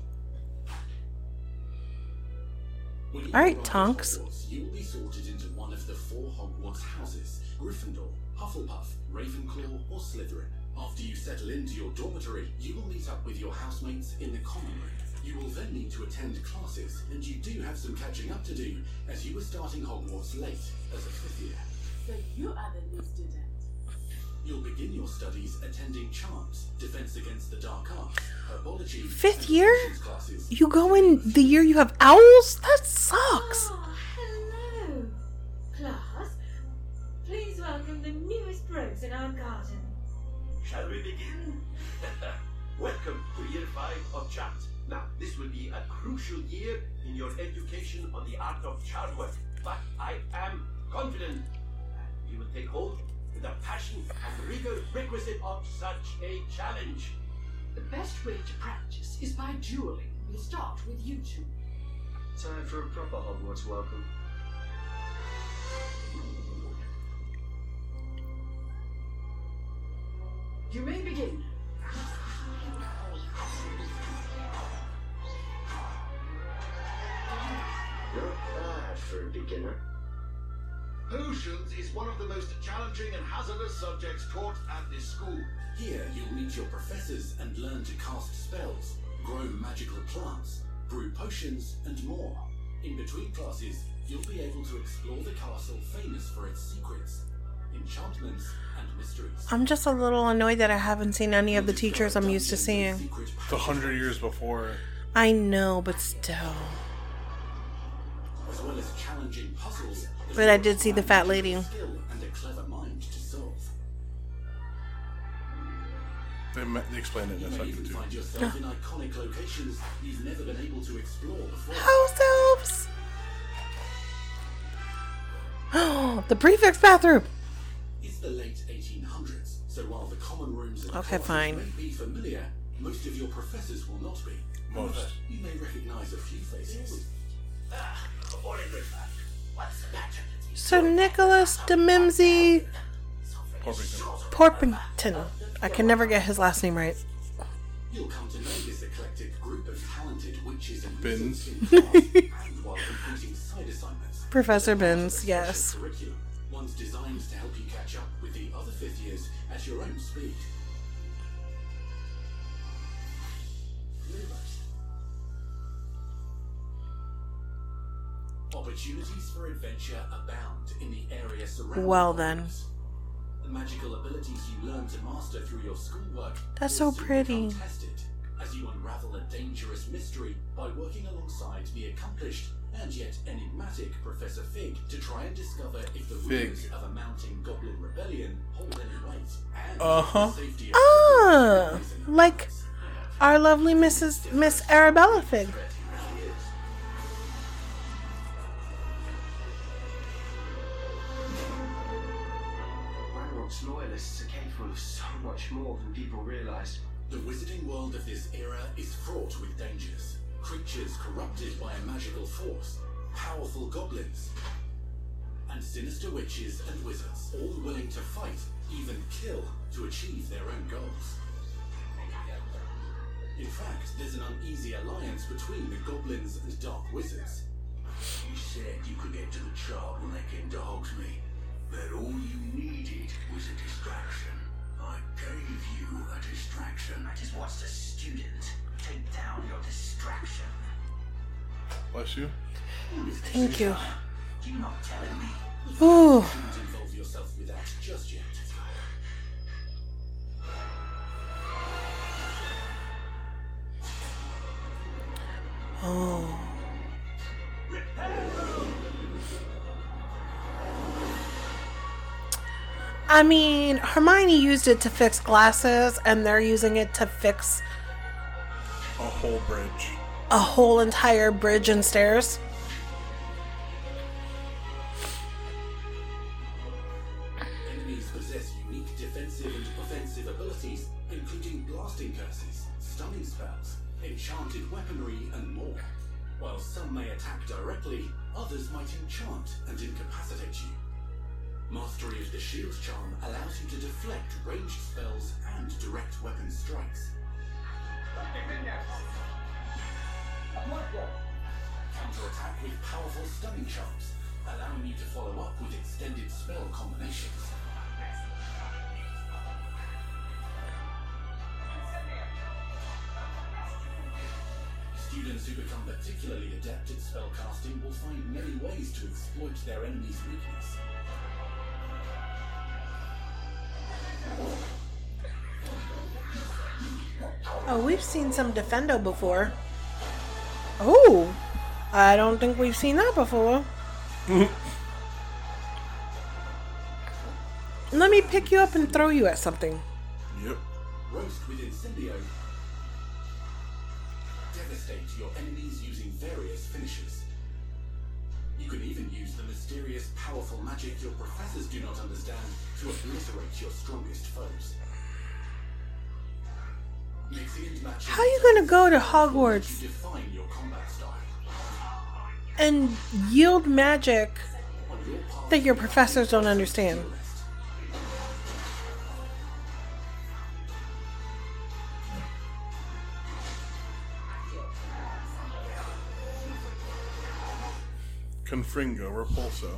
When you All right, Tonks. You will be sorted into one of the four Hogwarts houses: Gryffindor, Hufflepuff, Ravenclaw, or Slytherin. After you settle into your dormitory, you will meet up with your housemates in the common room. You will then need to attend classes, and you do have some catching up to do, as you were starting Hogwarts late as a fifth year. So you are the new student. You'll begin your studies attending charms, defense against the dark arts, herbology, Fifth year? classes. You go in the year you have owls? That sucks. Oh, hello. Class, please welcome the newest rose in our garden. Shall we begin? Welcome to year five of charms. Now, this will be a crucial year in your education on the art of charm work, but I am confident that you will take hold with the passion and rigor requisite of such a challenge. The best way to practice is by dueling. We'll start with you two. Time for a proper Hogwarts welcome. You may begin. Potions is one of the most challenging and hazardous subjects taught at this school. Here, you'll meet your professors and learn to cast spells, grow magical plants, brew potions, and more. In between classes, you'll be able to explore the castle famous for its secrets, enchantments, and mysteries. I'm just a little annoyed that I haven't seen any of the teachers I'm used to seeing. The hundred years before. I know, but still. As well as challenging puzzles. That But I did see the fat lady. Skill and a clever mind to solve. They, ma- they explained it in You a may second too. find yourself in iconic locations you've never been able to explore before. House elves! Oh, the prefect's bathroom! It's the late 1800s, so while the common rooms and Okay, fine. may be familiar, most of your professors will not be. Most. However, you may recognize a few faces. Ah, What's the matter? Sir Nicholas de Mimsy Porpington. Porpington. I can never get his last name right. You'll come to know this eclectic group of talented witches and Binns. wizards in class, and while completing side assignments. Professor Binns, yes. One's designed to help you catch up with the other fifth years at your own speed. Opportunities for adventure abound in the area surrounding Well then. The magical abilities you learn to master through your schoolwork That's so pretty. tested as you unravel a dangerous mystery by working alongside the accomplished and yet enigmatic Professor Fig to try and discover if the rumors of a mounting goblin rebellion hold any weight and Uh-huh. the safety of Ah, Hogwarts like our lovely Mrs. Miss Arabella Fig. more than people realise. The wizarding world of this era is fraught with dangers. Creatures corrupted by a magical force, powerful goblins, and sinister witches and wizards, all willing to fight, even kill, to achieve their own goals. In fact, there's an uneasy alliance between the goblins and dark wizards. You said you could get to the child when they came to Hogsmeade, but all you needed was a distraction. I gave you a distraction. I just watched a student take down your distraction. Bless you. Thank you. You're not telling me. Ooh. Don't involve yourself with that just yet. Oh. I mean, Hermione used it to fix glasses, and they're using it to fix a whole bridge, a whole entire bridge and stairs. Enemies possess unique defensive and offensive abilities, including blasting curses, stunning spells, enchanted weaponry, and more. While some may attack directly, others might enchant and incapacitate you. Mastery of the Shield Charm allows you to deflect ranged spells and direct weapon strikes. Counterattack with powerful stunning charms, allowing you to follow up with extended spell combinations. Students who become particularly adept at spellcasting will find many ways to exploit their enemy's weakness. Oh, we've seen some Defendo before. Oh, I don't think we've seen that before. Let me pick you up and throw you at something. Yep. Roast with Incendio. Devastate your enemies using various finishes. You can even use the mysterious, powerful magic your professors do not understand to obliterate your strongest foes. Mixing and matching How are you gonna go to Hogwarts to define your combat style. and yield magic On your path that your professors don't understand? Confringo, Repulso.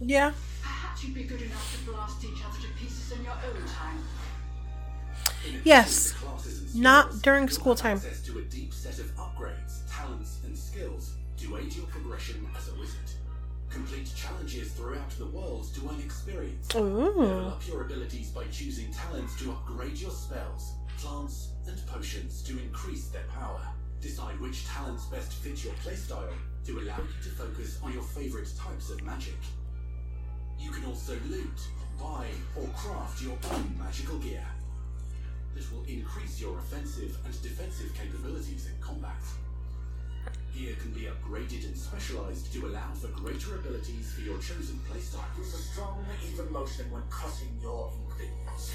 Yeah. Perhaps you'd be good enough to blast each other to pieces in your own time. Yes. Not during school time. Access to a deep set of upgrades, talents, and skills to aid your progression as a wizard. Complete challenges throughout the world to earn experience. Level Ooh. up your abilities by choosing talents to upgrade your spells, plants, and potions to increase their power. Decide which talents best fit your playstyle to allow you to focus on your favorite types of magic. You can also loot, buy, or craft your own magical gear. This will increase your offensive and defensive capabilities in combat. Gear can be upgraded and specialized to allow for greater abilities for your chosen playstyle. Use a strong, even motion when crossing your ingredients.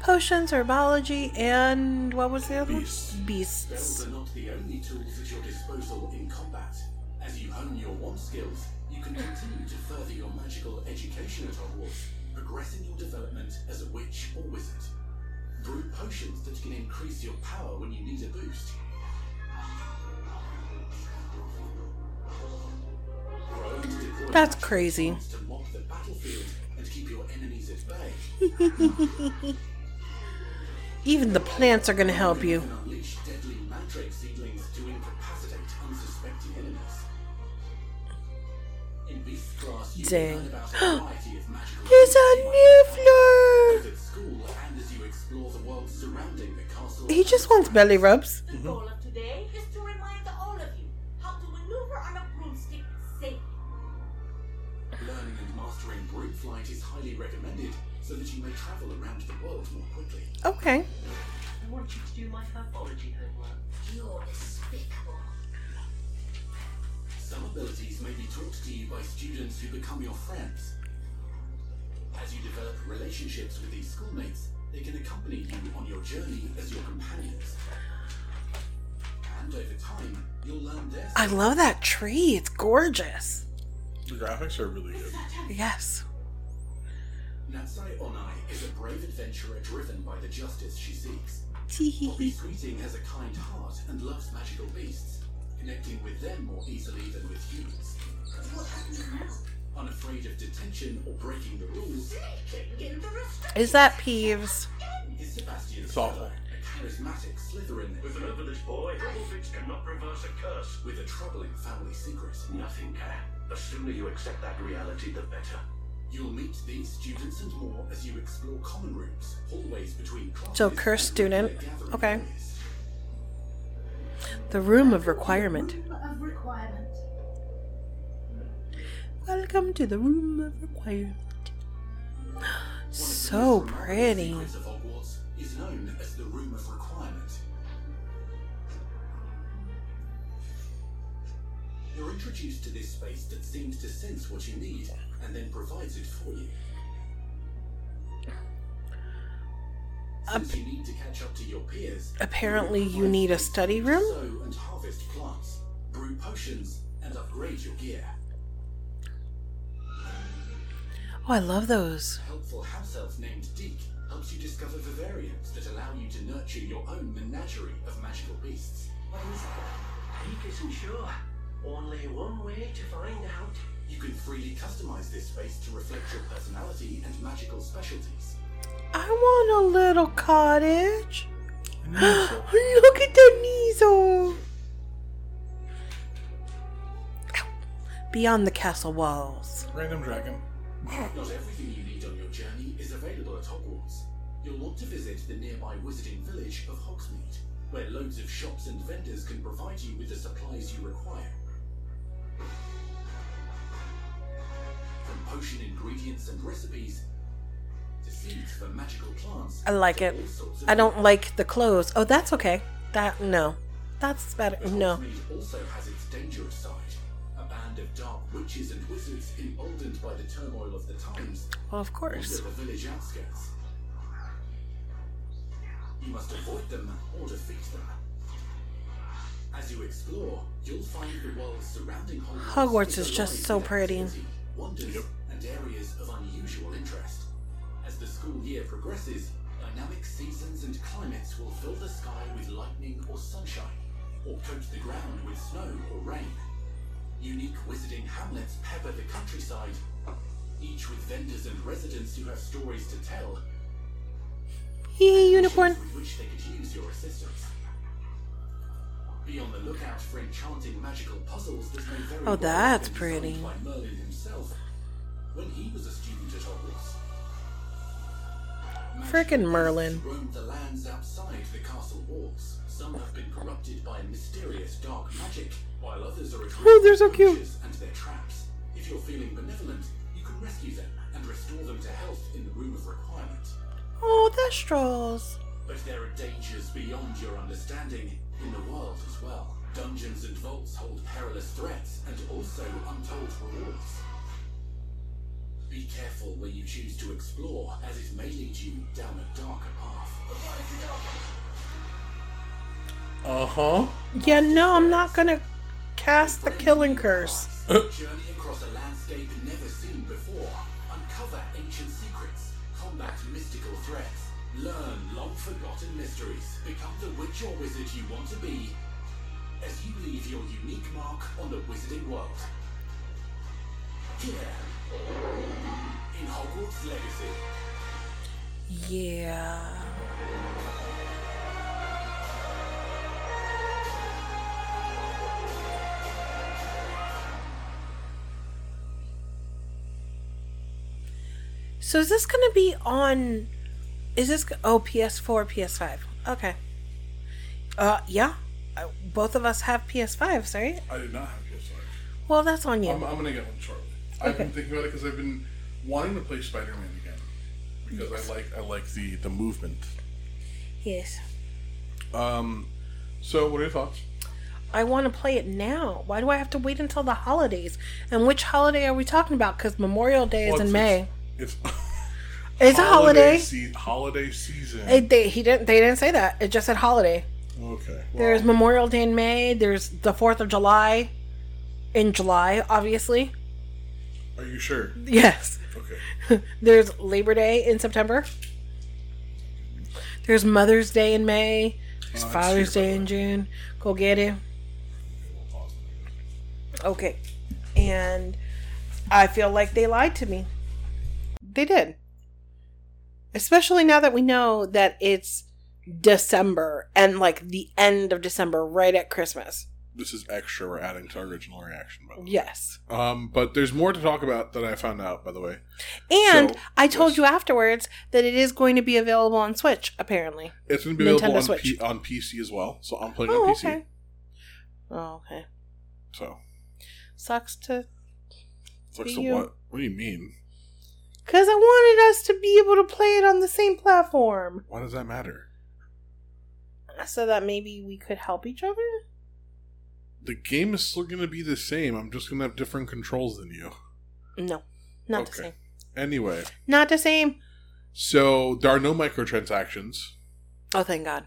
Potions, herbology, and what was the other Beasts. one? Beasts. Spells are not the only tools at your disposal in combat. As you hone your wand skills, you can continue to further your magical education at Hogwarts, progressing your development as a witch or wizard. Brew potions that can increase your power when you need a boost. Grow and deploy That's crazy. Even the plants are gonna help you. can unleash deadly mandrake seedlings to incapacitate unsuspecting enemies. In Beast class, you Dang. learn a variety of There's a abilities you Niffler! might both at school and as you explore the world surrounding the castle. He just wants belly rubs. The mm-hmm. goal of today is to remind all of you how to maneuver on a broomstick safely. Learning and mastering broom flight is highly recommended so that you may travel around the world more quickly. Okay. I want you to do my herbology homework. You're despicable. Some abilities may be taught to you by students who become your friends. As you develop relationships with these schoolmates, they can accompany you on your journey as your companions. And over time, you'll learn their I love that tree. It's gorgeous. The graphics are really good. Yes. Natsai Onai is a brave adventurer driven by the justice she seeks. Tee Poppy Sweeting has a kind heart and loves magical beasts, connecting with them more easily than with humans. What happens now? Unafraid of detention or breaking the rules, Sneaking into. Is that Peeves? is Sebastian It's awful. Sallow, a charismatic Slytherin With an overless boy, Hufflepuffs cannot reverse a curse. with a troubling family secret. Nothing can. The sooner you accept that reality, the better. You'll meet these students and more as you explore common rooms, hallways between classes. So, cursed and student. Okay. The room of requirement. Of requirement. Welcome to the room of requirement. One of the So pretty. secrets of Hogwarts is known as the Room of Requirement. You're introduced to this space that seems to sense what you need and then provides it for you. Since you need to catch up to your peers, Apparently, you find need a study room? Sow and harvest plants, brew potions, and upgrade your gear. Oh, I love those. A helpful house elf named Deek helps you discover vivariums that allow you to nurture your own menagerie of magical beasts. What is it? Deek isn't sure. Only one way to find out. You can freely customize this space to reflect your personality and magical specialties. I want a little cottage. Look at the Neasel. Beyond the castle walls. Random dragon. Not everything you need on your journey is available at Hogwarts. You'll want to visit the nearby wizarding village of Hogsmeade, where loads of shops and vendors can provide you with the supplies you require. From potion ingredients and recipes to seeds for magical plants. I like it. all sorts of I don't like the clothes. Oh, that's okay. That no. That's better. But No. Hogsmeade also has its dangerous side. A band of dark witches and wizards emboldened by the turmoil of the times Well, of course. the village outskirts. You must avoid them or defeat them. As you explore, you'll find the world surrounding Hogwarts, Hogwarts is just so pretty. activity, wonders, and areas of unusual interest. As the school year progresses, dynamic seasons and climates will fill the sky with lightning or sunshine, or coat the ground with snow or rain. Unique wizarding hamlets pepper the countryside, each with vendors and residents who have stories to tell, Hee unicorn. with which they could use your assistance. Be on the lookout for enchanting magical puzzles that may very Oh, well that's been pretty. by Merlin himself when he was a student at Hogwarts. Frickin' Merlin. Roam the lands outside the castle walls. Some have been corrupted by mysterious dark magic, while others are Oh, they're so cute. and their traps. If you're feeling benevolent, you can rescue them and restore them to health in the room of requirement. Oh, the straws. But there are dangers beyond your understanding in the world as well. Dungeons and vaults hold perilous threats and also untold rewards. Be careful where you choose to explore, as it may lead you down a darker path. Uh huh. Yeah, no, I'm not gonna cast the killing curse. Journey across a landscape never seen before. Uncover ancient secrets. Combat mystical threats. Learn long forgotten mysteries. Become the witch or wizard you want to be as you leave your unique mark on the wizarding world. Here, in Hogwarts Legacy. Yeah. So is this going to be on? Is this oh PS4, PS5? Okay. Uh, yeah. Uh, Both of us have PS5s, right? I did not have PS5. Well, that's on you. I'm, I'm gonna get one shortly. I've been thinking about it because I've been wanting to play Spider-Man again because I like I like the the movement. yes. Um, so what are your thoughts? I want to play it now. Why do I have to wait until the holidays? And which holiday are we talking about? Because Memorial Day is in it's- May. It's It's a holiday. Se- holiday season. It, they, he didn't. They didn't say that. It just said holiday. okay. Well, There's Memorial Day in May. There's the Fourth of July in July, obviously. are you sure? Yes. Okay. There's Labor Day in September. There's Mother's Day in May. There's Oh, Father's Day in June. Go get it. Okay. And I feel like they lied to me. They did. Especially now that we know that it's December and like the end of December, right at Christmas. This is extra. We're adding to our original reaction, by the way. Yes. Um, but there's more to talk about that I found out, by the way. And So, I told yes. you afterwards that it is going to be available on Switch, apparently. It's going to be Nintendo available on, Switch. P- on PC as well. So I'm playing Oh, on PC. okay. Oh, okay. So Sucks to. Sucks Do you- what? What do you mean? Because I wanted us to be able to play it on the same platform. Why does that matter? So that maybe we could help each other? The game is still going to be the same. I'm just going to have different controls than you. No. Not the same. Anyway, Not the same. so there are no microtransactions. Oh, thank God.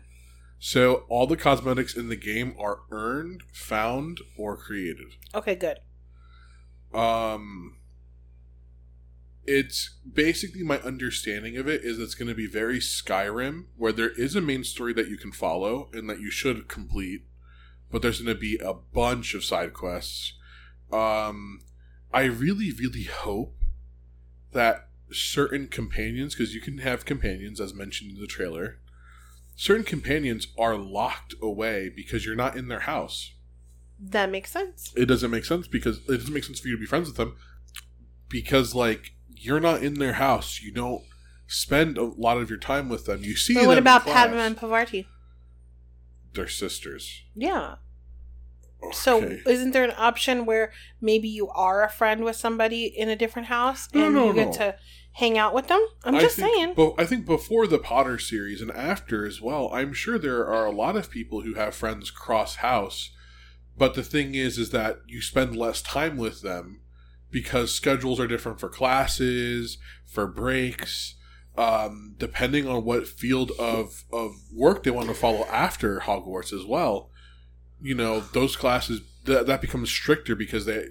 So all the cosmetics in the game are earned, found, or created. Okay, good. Um, it's basically my understanding of it is it's going to be very Skyrim, where there is a main story that you can follow and that you should complete, but there's going to be a bunch of side quests. Um, I really, really hope that certain companions, because you can have companions as mentioned in the trailer, certain companions are locked away because you're not in their house. That makes sense. It doesn't make sense because it doesn't make sense for you to be friends with them because like you're not in their house. You don't spend a lot of your time with them. You see But what about. Padma and Parvati? They're sisters. Yeah. So isn't there an option where maybe you are a friend with somebody in a different house No, and no, you get no. to hang out with them? I'm I just think- saying. But I think before the Potter series and after as well, I'm sure there are a lot of people who have friends cross house. But the thing is, is that you spend less time with them because schedules are different for classes, for breaks, um, depending on what field of of work they want to follow after Hogwarts as well. You know, those classes that that becomes stricter because they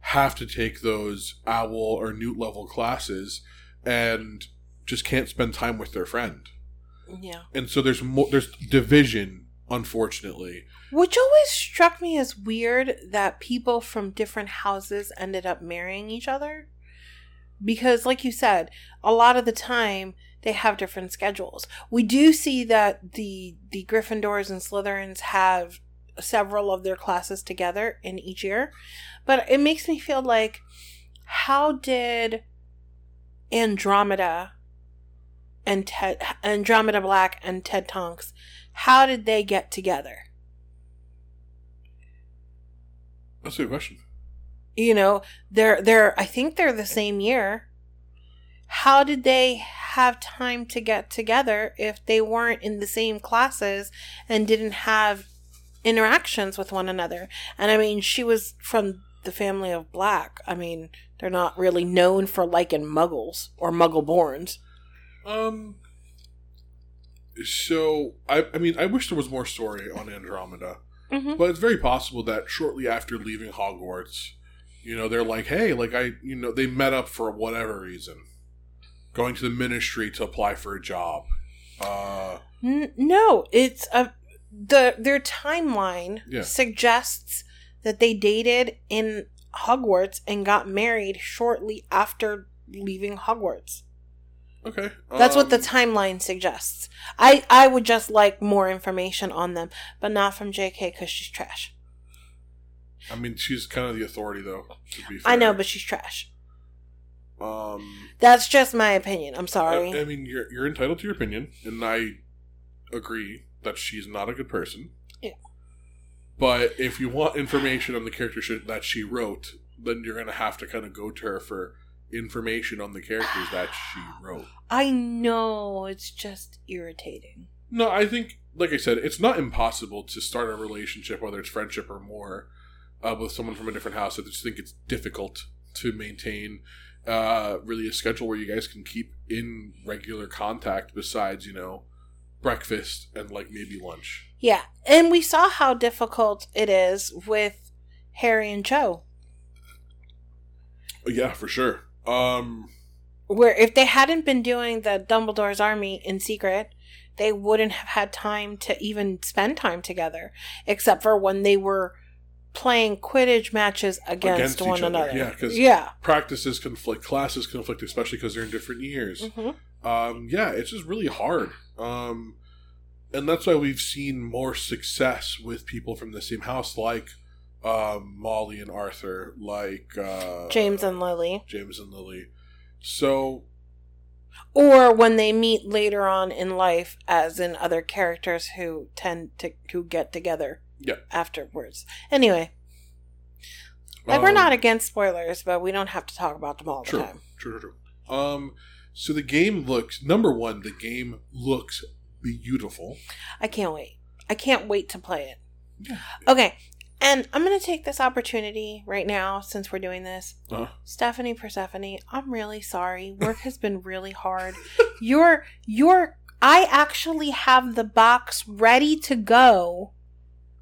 have to take those owl or newt level classes and just can't spend time with their friend. yeah. And so there's more there's division unfortunately. Which always struck me as weird that people from different houses ended up marrying each other. Because, like you said, a lot of the time they have different schedules. We do see that the the Gryffindors and Slytherins have several of their classes together in each year, but it makes me feel like how did Andromeda and Ted Andromeda Black and Ted Tonks how did they get together? That's a good question. you know they're they're i think they're the same year how did they have time to get together if they weren't in the same classes and didn't have interactions with one another and i mean she was from the family of black i mean they're not really known for liking muggles or muggle borns Um so I I mean I wish there was more story on Andromeda. Mhm. But it's very possible that shortly after leaving Hogwarts, you know, they're like, "Hey, like I, you know, they met up for whatever reason, going to the ministry to apply for a job." Uh N- no, it's a the their timeline Yeah. suggests that they dated in Hogwarts and got married shortly after leaving Hogwarts. Okay. That's what the um, timeline suggests. I I would just like more information on them, but not from JK because she's trash. I mean, she's kind of the authority, though. To be I know, but she's trash. um, That's just my opinion. I'm sorry. I, I mean, you're you're entitled to your opinion, and I agree that she's not a good person. Yeah. But if you want information on the character sh- that she wrote, then you're gonna have to kind of go to her for information on the characters that she wrote. I know it's just irritating. No, I think, like I said, it's not impossible to start a relationship, whether it's friendship or more, uh, with someone from a different house. I just think it's difficult to maintain uh, really a schedule where you guys can keep in regular contact besides, you know, breakfast and like maybe lunch. Yeah, and we saw how difficult it is with Harry and Cho. Yeah, for sure. Um, Where if they hadn't been doing the Dumbledore's army in secret, they wouldn't have had time to even spend time together, except for when they were playing Quidditch matches against, Against one other, another. yeah, 'cause- yeah. practices conflict, classes conflict, especially because they're in different years. Mhm. um, yeah, it's just really hard. Um, and that's why we've seen more success with people from the same house, like um, Molly and Arthur, like uh, James and Lily. James and Lily. So Or when they meet later on in life, as in other characters who tend to who get together yeah, afterwards. Anyway, like we're Um, not against spoilers, but we don't have to talk about them all the True, time. true, true, true. Um, so the game looks number one. The game looks beautiful. I can't wait. I can't wait to play it. Yeah. Okay, and I'm gonna take this opportunity right now since we're doing this. Uh, Stephanie Persephone, I'm really sorry. Work has been really hard. Your your I actually have the box ready to go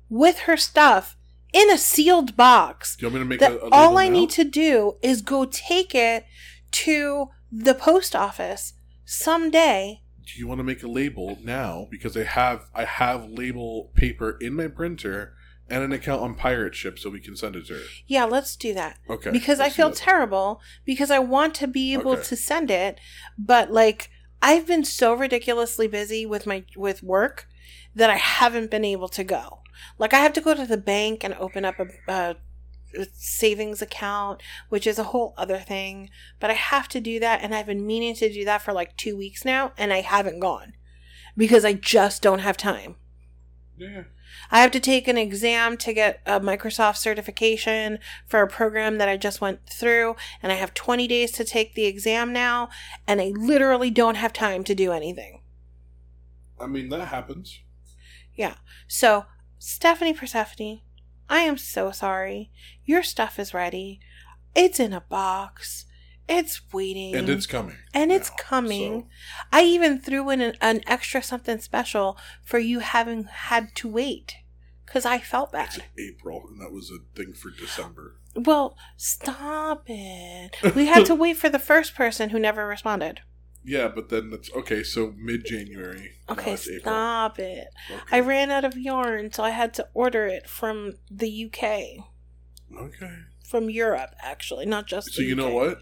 with her stuff in a sealed box. Do you want me to make that a, a all I now? need to do is go take it to the post office someday. Do you want to make a label now? Because I have I have label paper in my printer and an account on Pirate Ship, so we can send it to her. Yeah, let's do that. Okay. Because I feel terrible because I want to be able Okay. to send it, but like I've been so ridiculously busy with my with work that I haven't been able to go. Like I have to go to the bank and open up a, a, a savings account, which is a whole other thing. But I have to do that, and I've been meaning to do that for like two weeks now, and I haven't gone because I just don't have time. Yeah. I have to take an exam to get a Microsoft certification for a program that I just went through, and I have 20 days to take the exam now, and I literally don't have time to do anything. I mean that happens. Yeah. So, Stephanie Persephone, I am so sorry. Your stuff is ready. It's in a box. It's waiting. And it's coming. And it's now, coming. so- I even threw in an, an extra something special for you having had to wait because I felt It's bad. April, and that was a thing for December. Well, stop it. We had to wait for the first person who never responded. Yeah, but then that's okay. So mid January. Okay, it's April. stop it. Okay. I ran out of yarn, so I had to order it from the UK. Okay. From Europe, actually, not just So you know what?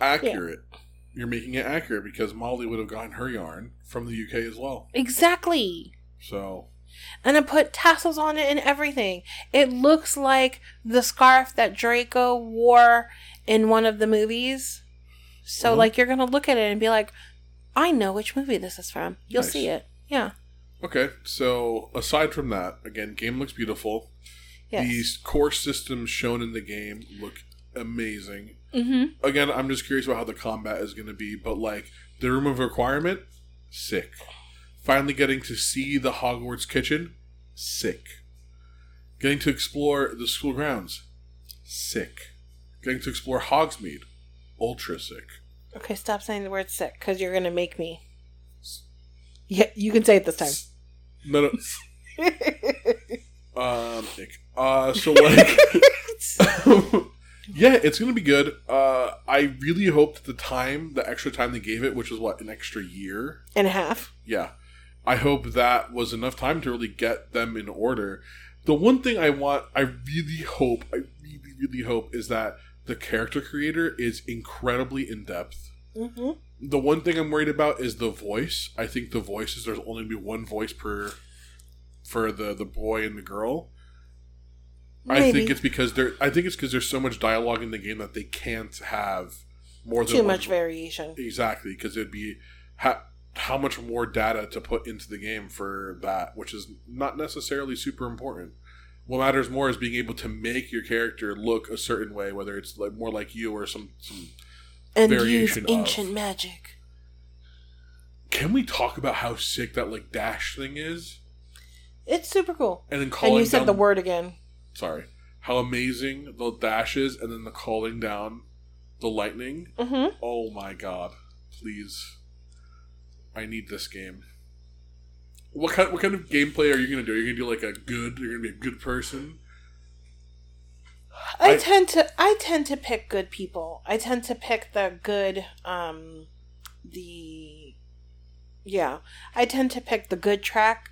Accurate. You're making it accurate because Molly would have gotten her yarn from the UK as well. Exactly. So And I put tassels on it and everything. It looks like the scarf that Draco wore in one of the movies. So, Mhm. like, you're going to look at it and be like, I know which movie this is from. You'll Nice. see it. Yeah. okay. So aside from that, again, game looks beautiful. Yes. These core systems shown in the game look amazing. Mm-hmm. Again, I'm just curious about how the combat is going to be, but like the room of requirement, sick. Finally getting to see the Hogwarts kitchen, sick. Getting to explore the school grounds, sick. Getting to explore Hogsmeade, ultra sick. Okay, stop saying the word sick because you're going to make me. Yeah, you can say it this time. No, no. Um, ick. uh, so like, yeah, it's gonna be good. Uh, I really hope that the time, the extra time they gave it, which was what an extra year, and a half. yeah, I hope that was enough time to really get them in order. The one thing I want, I really hope, I really, really hope is that the character creator is incredibly in depth. Mm-hmm. The one thing I'm worried about is the voice. I think the voices there's only gonna be one voice per for the the boy and the girl. I think it's because there. I think it's because there's so much dialogue in the game that they can't have more than Too much vo- variation. Exactly, because it'd be ha- how much more data to put into the game for that, which is not necessarily super important. What matters more is being able to make your character look a certain way, whether it's like more like you or some some. And use variation of. ancient magic. Can we talk about how sick that like dash thing is? It's super cool. And then calling And you said down- the word again. Sorry, how amazing the dash is, and then the calling down the lightning. Mm-hmm. Oh my god! Please, I need this game. What kind? What kind of gameplay are you gonna do? You're you gonna do like a good? You're gonna be a good person. I, I- tend to I tend to pick good people. I tend to pick the good um the yeah. I tend to pick the good track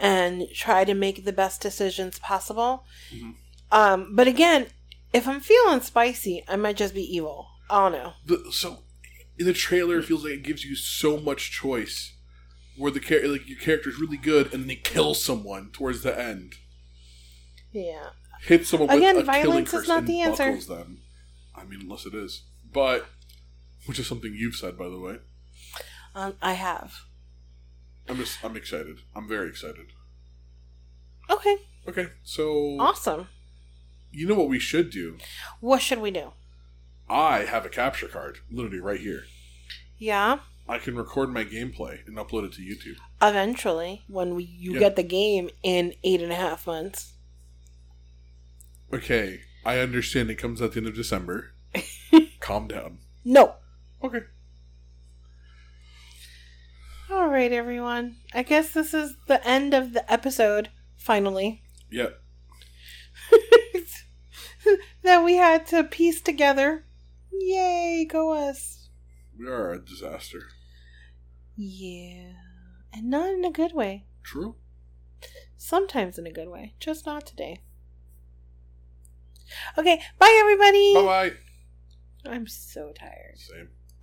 and try to make the best decisions possible. Mhm. Um but again, if I'm feeling spicy, I might just be evil. I don't know. The, so in the trailer, it feels like it gives you so much choice. Where the char- like your character is really good, and then they kill someone towards the end. Yeah. hit someone Again, with a violence is not the answer. them. I mean, unless it is, but which is something you've said, by the way. Um I have. I'm just, I'm excited. I'm very excited. Okay. Okay, so Awesome. you know what we should do? What should we do? I have a capture card, literally right here. Yeah. I can record my gameplay and upload it to YouTube. Eventually, when we, you Yeah. get the game in eight and a half months. Okay, I understand it comes at the end of December. Calm down. No. Okay. All right, everyone. I guess this is the end of the episode, finally, Yep. that we had to piece together. Yay, go us. We are a disaster. Yeah. And not in a good way. True. Sometimes in a good way, just not today. Okay, bye, everybody. Bye bye. I'm so tired. Same.